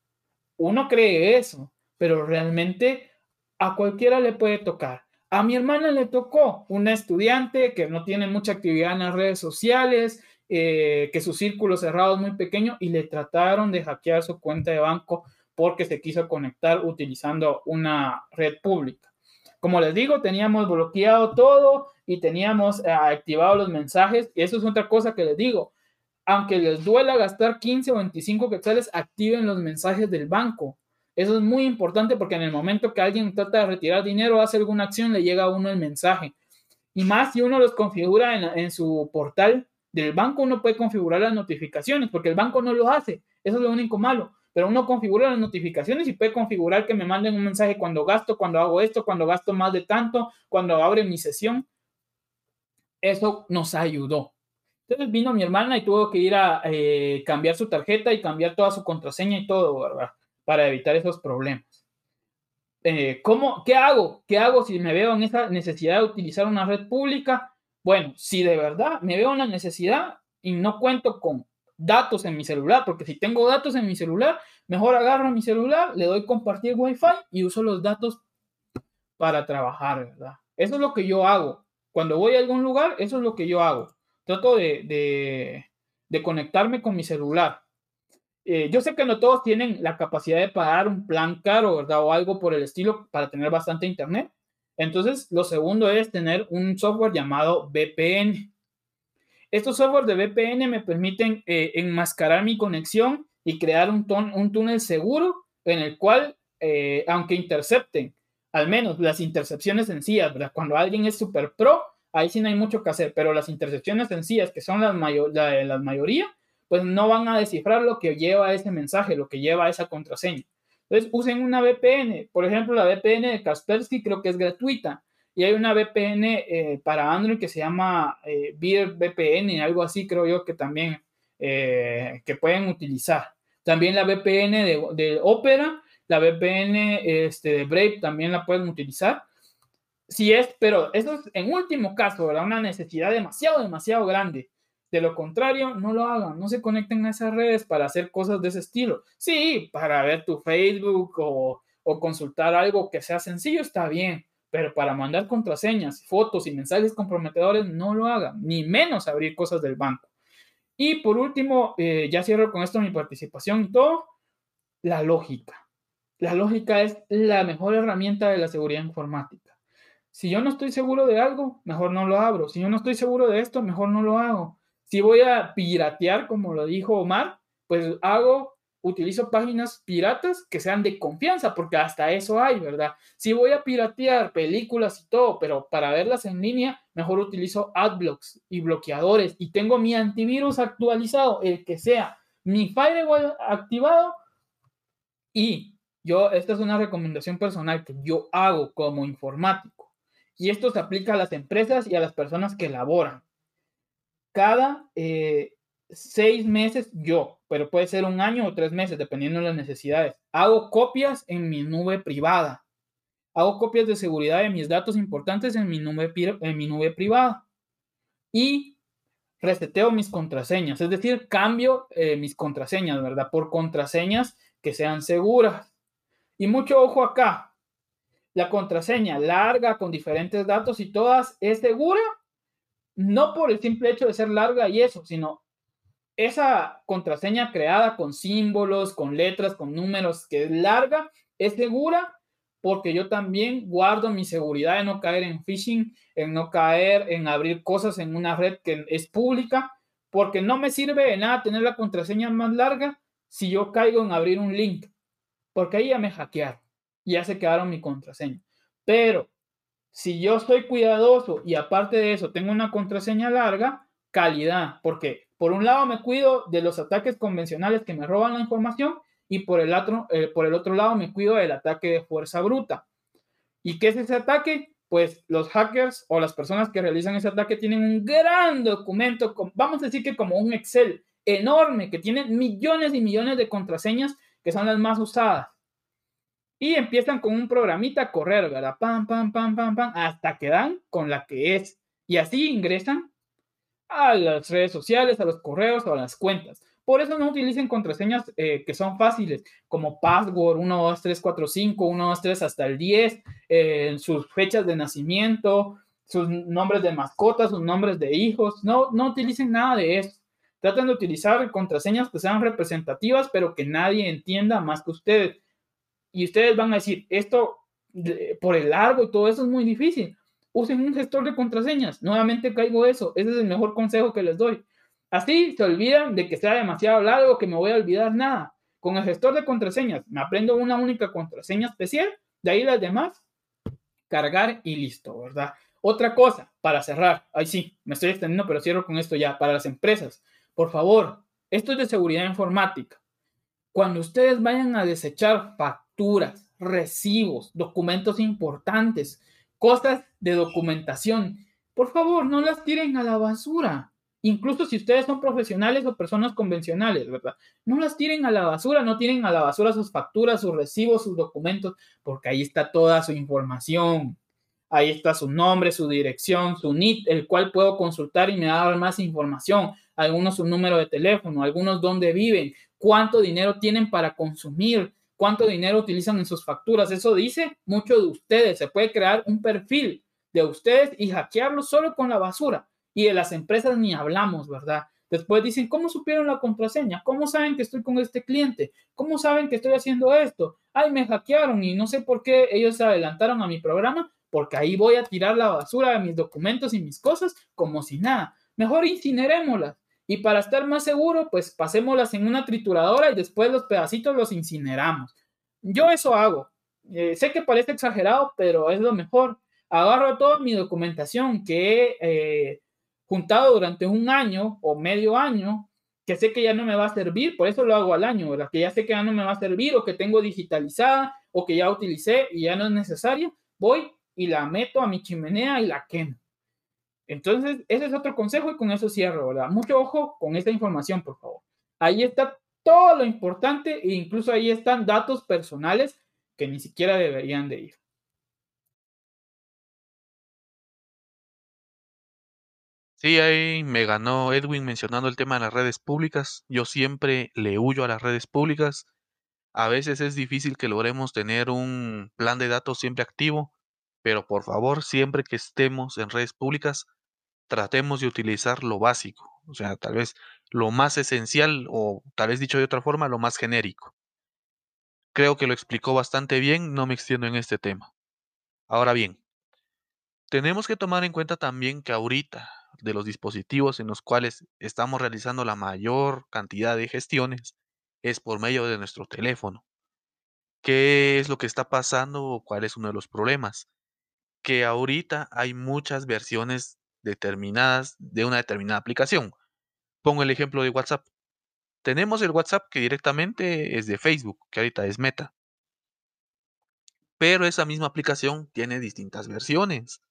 uno cree eso, pero realmente a cualquiera le puede tocar. A mi hermana le tocó una estudiante que no tiene mucha actividad en las redes sociales, eh, que su círculo cerrado es muy pequeño y le trataron de hackear su cuenta de banco porque se quiso conectar utilizando una red pública. Como les digo, teníamos bloqueado todo y teníamos eh, activado los mensajes. Y eso es otra cosa que les digo. Aunque les duela gastar 15 o 25 quetzales, activen los mensajes del banco. Eso es muy importante porque en el momento que alguien trata de retirar dinero o hace alguna acción, le llega a uno el mensaje. Y más si uno los configura en, en su portal del banco, uno puede configurar las notificaciones porque el banco no lo hace. Eso es lo único malo pero uno configura las notificaciones y puede configurar que me manden un mensaje cuando gasto, cuando hago esto, cuando gasto más de tanto, cuando abre mi sesión. Eso nos ayudó. Entonces vino mi hermana y tuvo que ir a eh, cambiar su tarjeta y cambiar toda su contraseña y todo, ¿verdad? Para evitar esos problemas. Eh, ¿cómo, ¿Qué hago? ¿Qué hago si me veo en esa necesidad de utilizar una red pública? Bueno, si de verdad me veo en la necesidad y no cuento con datos en mi celular, porque si tengo datos en mi celular, mejor agarro mi celular, le doy compartir Wi-Fi y uso los datos para trabajar, ¿verdad? Eso es lo que yo hago. Cuando voy a algún lugar, eso es lo que yo hago. Trato de, conectarme con mi celular. Eh, yo sé que no todos tienen la capacidad de pagar un plan caro, ¿verdad? O algo por el estilo para tener bastante internet. Entonces, lo segundo es tener un software llamado VPN. Estos softwares de VPN me permiten eh, enmascarar mi conexión y crear un, túnel seguro en el cual, eh, aunque intercepten, al menos las intercepciones sencillas. Cuando alguien es super pro, ahí sí no hay mucho que hacer, pero las intercepciones sencillas, que son las la, la mayoría, pues no van a descifrar lo que lleva ese mensaje, lo que lleva esa contraseña. Entonces, usen una VPN. Por ejemplo, la VPN de Kaspersky creo que es gratuita. Y hay una VPN eh, para Android que se llama eh, VPN, algo así creo yo que también eh, que pueden utilizar. También la VPN de, de, Opera, la VPN este, de Brave también la pueden utilizar. Si es, pero eso es en último caso, ¿verdad? Una necesidad demasiado, demasiado grande. De lo contrario, no lo hagan, no se conecten a esas redes para hacer cosas de ese estilo. Sí, para ver tu Facebook o, o consultar algo que sea sencillo está bien, pero para mandar contraseñas, fotos y mensajes comprometedores, no lo hagan, ni menos abrir cosas del banco. Y por último, eh, ya cierro con esto mi participación y todo, la lógica. la lógica es la mejor herramienta de la seguridad informática. Si yo no estoy seguro de algo, mejor no lo abro. Si yo no estoy seguro de esto, mejor no lo hago. Si voy a piratear, como lo dijo Omar, pues hago, utilizo páginas piratas que sean de confianza, porque hasta eso hay, ¿verdad? Si voy a piratear películas y todo, pero para verlas en línea, mejor utilizo adblocks y bloqueadores y tengo mi antivirus actualizado, el que sea, mi firewall activado y yo, esta es una recomendación personal que yo hago como informático. Y esto se aplica a las empresas y a las personas que laboran. Cada eh, seis meses yo, pero puede ser un año o tres meses, dependiendo de las necesidades, hago copias en mi nube privada. Hago copias de seguridad de mis datos importantes en mi nube, en mi nube privada. Y reseteo mis contraseñas, es decir, cambio eh, mis contraseñas, ¿verdad? Por contraseñas que sean seguras. Y mucho ojo acá. La contraseña larga con diferentes datos y todas es segura, no por el simple hecho de ser larga y eso, sino esa contraseña creada con símbolos, con letras, con números, que es larga, es segura porque yo también guardo mi seguridad de no caer en phishing, en no caer en abrir cosas en una red que es pública, porque no me sirve de nada tener la contraseña más larga si yo caigo en abrir un link porque ahí ya me hackearon, ya se quedaron mi contraseña. Pero si yo estoy cuidadoso y aparte de eso tengo una contraseña larga, calidad, porque por un lado me cuido de los ataques convencionales que me roban la información y por el otro, eh, por el otro lado me cuido del ataque de fuerza bruta. ¿Y qué es ese ataque? Pues los hackers o las personas que realizan ese ataque tienen un gran documento, vamos a decir que como un Excel enorme, que tiene millones y millones de contraseñas que son las más usadas. Y empiezan con un programita a correr, ¿verdad? Pam, pam, pam, pam, pam, hasta que dan con la que es. Y así ingresan a las redes sociales, a los correos o a las cuentas. Por eso no utilicen contraseñas eh, que son fáciles, como password 1, 2, 3, 4, 5, 1, 2, 3 hasta el 10, eh, sus fechas de nacimiento, sus nombres de mascotas, sus nombres de hijos. No, no utilicen nada de eso. Traten de utilizar contraseñas que sean representativas, pero que nadie entienda más que ustedes. Y ustedes van a decir, esto por el largo y todo eso es muy difícil. Usen un gestor de contraseñas. Nuevamente caigo eso. Ese es el mejor consejo que les doy. Así se olvidan de que sea demasiado largo, que me voy a olvidar nada. Con el gestor de contraseñas me aprendo una única contraseña especial, de ahí las demás, cargar y listo, ¿verdad? Otra cosa, para cerrar, ahí sí, me estoy extendiendo, pero cierro con esto ya, para las empresas. Por favor, esto es de seguridad informática. Cuando ustedes vayan a desechar facturas, recibos, documentos importantes, cosas de documentación, por favor, no las tiren a la basura. Incluso si ustedes son profesionales o personas convencionales, ¿verdad? No las tiren a la basura, no tiren a la basura sus facturas, sus recibos, sus documentos, porque ahí está toda su información. Ahí está su nombre, su dirección, su NIT, el cual puedo consultar y me da más información algunos su número de teléfono, algunos dónde viven, cuánto dinero tienen para consumir, cuánto dinero utilizan en sus facturas. Eso dice mucho de ustedes. Se puede crear un perfil de ustedes y hackearlo solo con la basura. Y de las empresas ni hablamos, ¿verdad? Después dicen, ¿cómo supieron la contraseña? ¿Cómo saben que estoy con este cliente? ¿Cómo saben que estoy haciendo esto? Ay, me hackearon y no sé por qué ellos se adelantaron a mi programa, porque ahí voy a tirar la basura de mis documentos y mis cosas como si nada. Mejor incinerémoslas. Y para estar más seguro, pues pasémoslas en una trituradora y después los pedacitos los incineramos. Yo eso hago. Eh, sé que parece exagerado, pero es lo mejor. Agarro toda mi documentación que he eh, juntado durante un año o medio año, que sé que ya no me va a servir, por eso lo hago al año, ¿verdad? Que ya sé que ya no me va a servir o que tengo digitalizada o que ya utilicé y ya no es necesario, voy y la meto a mi chimenea y la quemo. Entonces, ese es otro consejo y con eso cierro, ¿verdad? Mucho ojo con esta información, por favor. Ahí está todo lo importante e incluso ahí están datos personales que ni siquiera deberían de ir. Sí, ahí me ganó Edwin mencionando el tema de las redes públicas. Yo siempre le huyo a las redes públicas. A veces es difícil que logremos tener un plan de datos siempre activo, pero por favor, siempre que estemos en redes públicas, tratemos de utilizar lo básico, o sea, tal vez lo más esencial o tal vez dicho de otra forma, lo más genérico. Creo que lo explicó bastante bien, no me extiendo en este tema. Ahora bien, tenemos que tomar en cuenta también que ahorita de los dispositivos en los cuales estamos realizando la mayor cantidad de gestiones es por medio de nuestro teléfono. ¿Qué es lo que está pasando o cuál es uno de los problemas? Que ahorita hay muchas versiones determinadas de una determinada aplicación. Pongo el ejemplo de WhatsApp. Tenemos el WhatsApp que directamente es de Facebook, que ahorita es Meta. Pero esa misma aplicación tiene distintas versiones.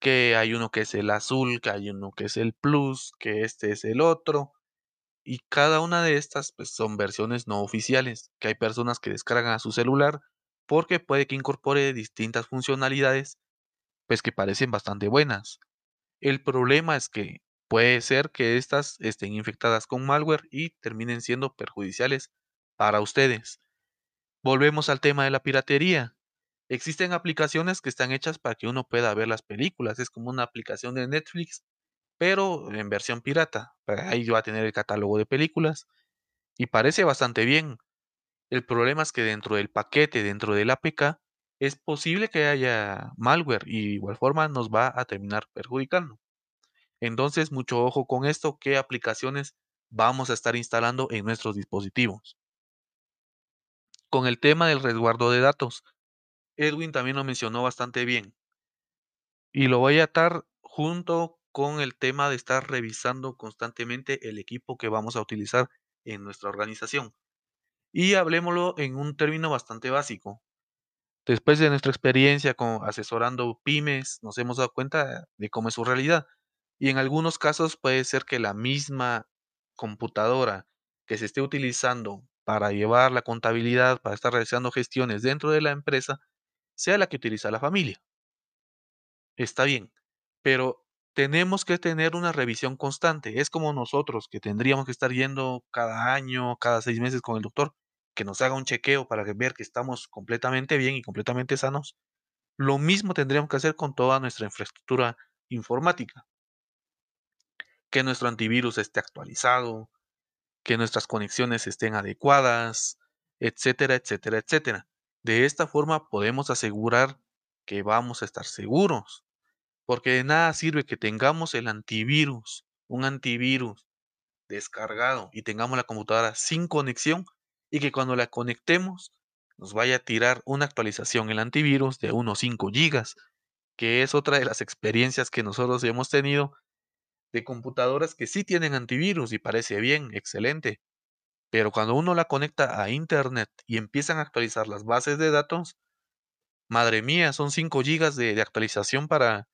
Que hay uno que es el azul, que hay uno que es el plus, que este es el otro. Y cada una de estas pues, son versiones no oficiales, que hay personas que descargan a su celular porque puede que incorpore distintas funcionalidades, pues que parecen bastante buenas. El problema es que puede ser que estas estén infectadas con malware y terminen siendo perjudiciales para ustedes. Volvemos al tema de la piratería. Existen aplicaciones que están hechas para que uno pueda ver las películas. Es como una aplicación de Netflix pero en versión pirata. Ahí va a tener el catálogo de películas y parece bastante bien. El problema es que dentro del paquete, dentro del APK, es posible que haya malware y de igual forma nos va a terminar perjudicando. Entonces, mucho ojo con esto, qué aplicaciones vamos a estar instalando en nuestros dispositivos. Con el tema del resguardo de datos, Edwin también lo mencionó bastante bien. Y lo voy a atar junto con el tema de estar revisando constantemente el equipo que vamos a utilizar en nuestra organización. Y hablemoslo en un término bastante básico. Después de nuestra experiencia con asesorando pymes, nos hemos dado cuenta de cómo es su realidad. Y en algunos casos puede ser que la misma computadora que se esté utilizando para llevar la contabilidad, para estar realizando gestiones dentro de la empresa, sea la que utiliza la familia. Está bien, pero tenemos que tener una revisión constante. Es como nosotros, que tendríamos que estar yendo cada año, cada seis meses con el doctor, que nos haga un chequeo para ver que estamos completamente bien y completamente sanos. Lo mismo tendríamos que hacer con toda nuestra infraestructura informática. Que nuestro antivirus esté actualizado, que nuestras conexiones estén adecuadas, etcétera, etcétera, etcétera. De esta forma podemos asegurar que vamos a estar seguros porque de nada sirve que tengamos el antivirus, un antivirus descargado y tengamos la computadora sin conexión y que cuando la conectemos nos vaya a tirar una actualización el antivirus de unos 5 gigas, que es otra de las experiencias que nosotros hemos tenido de computadoras que sí tienen antivirus y parece bien, excelente. Pero cuando uno la conecta a internet y empiezan a actualizar las bases de datos, madre mía, son 5 gigas de, de actualización para,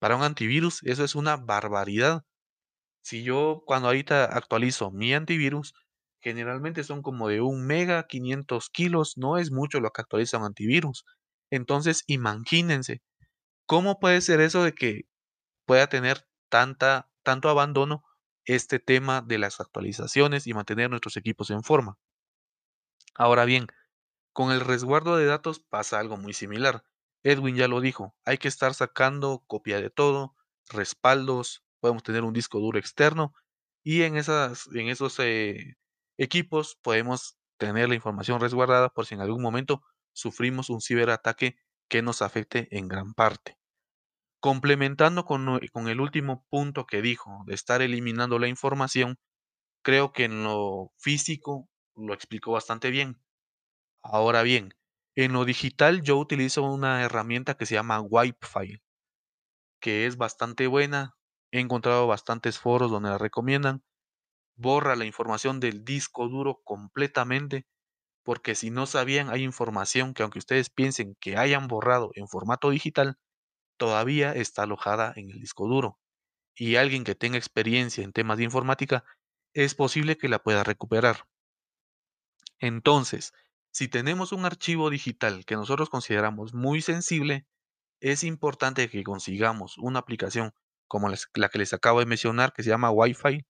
para un antivirus, eso es una barbaridad. Si yo cuando ahorita actualizo mi antivirus, generalmente son como de un mega, 500 kilos, no es mucho lo que actualiza un antivirus. Entonces, imagínense, ¿cómo puede ser eso de que pueda tener tanta, tanto abandono este tema de las actualizaciones y mantener nuestros equipos en forma? Ahora bien, con el resguardo de datos pasa algo muy similar. Edwin ya lo dijo, hay que estar sacando copia de todo, respaldos, podemos tener un disco duro externo y en, esas, en esos eh, equipos podemos tener la información resguardada por si en algún momento sufrimos un ciberataque que nos afecte en gran parte. Complementando con, con el último punto que dijo, de estar eliminando la información, creo que en lo físico lo explicó bastante bien. Ahora bien, en lo digital yo utilizo una herramienta que se llama Wipefile, que es bastante buena. He encontrado bastantes foros donde la recomiendan. Borra la información del disco duro completamente, porque si no sabían, hay información que aunque ustedes piensen que hayan borrado en formato digital, todavía está alojada en el disco duro. Y alguien que tenga experiencia en temas de informática, es posible que la pueda recuperar. Entonces, si tenemos un archivo digital que nosotros consideramos muy sensible, es importante que consigamos una aplicación como la que les acabo de mencionar, que se llama Wi-Fi,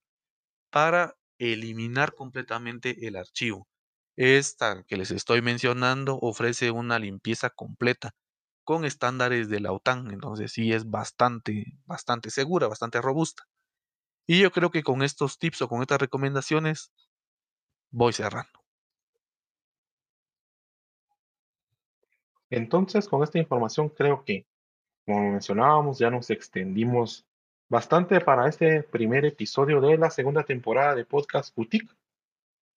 para eliminar completamente el archivo. Esta que les estoy mencionando ofrece una limpieza completa con estándares de la OTAN, entonces sí es bastante, bastante segura, bastante robusta. Y yo creo que con estos tips o con estas recomendaciones voy cerrando. Entonces, con esta información creo que, como mencionábamos, ya nos extendimos bastante para este primer episodio de la segunda temporada de Podcast Boutique.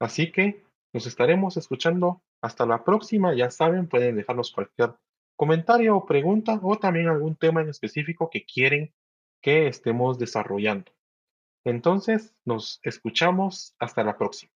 Así que nos estaremos escuchando hasta la próxima. Ya saben, pueden dejarnos cualquier comentario o pregunta o también algún tema en específico que quieren que estemos desarrollando. Entonces, nos escuchamos hasta la próxima.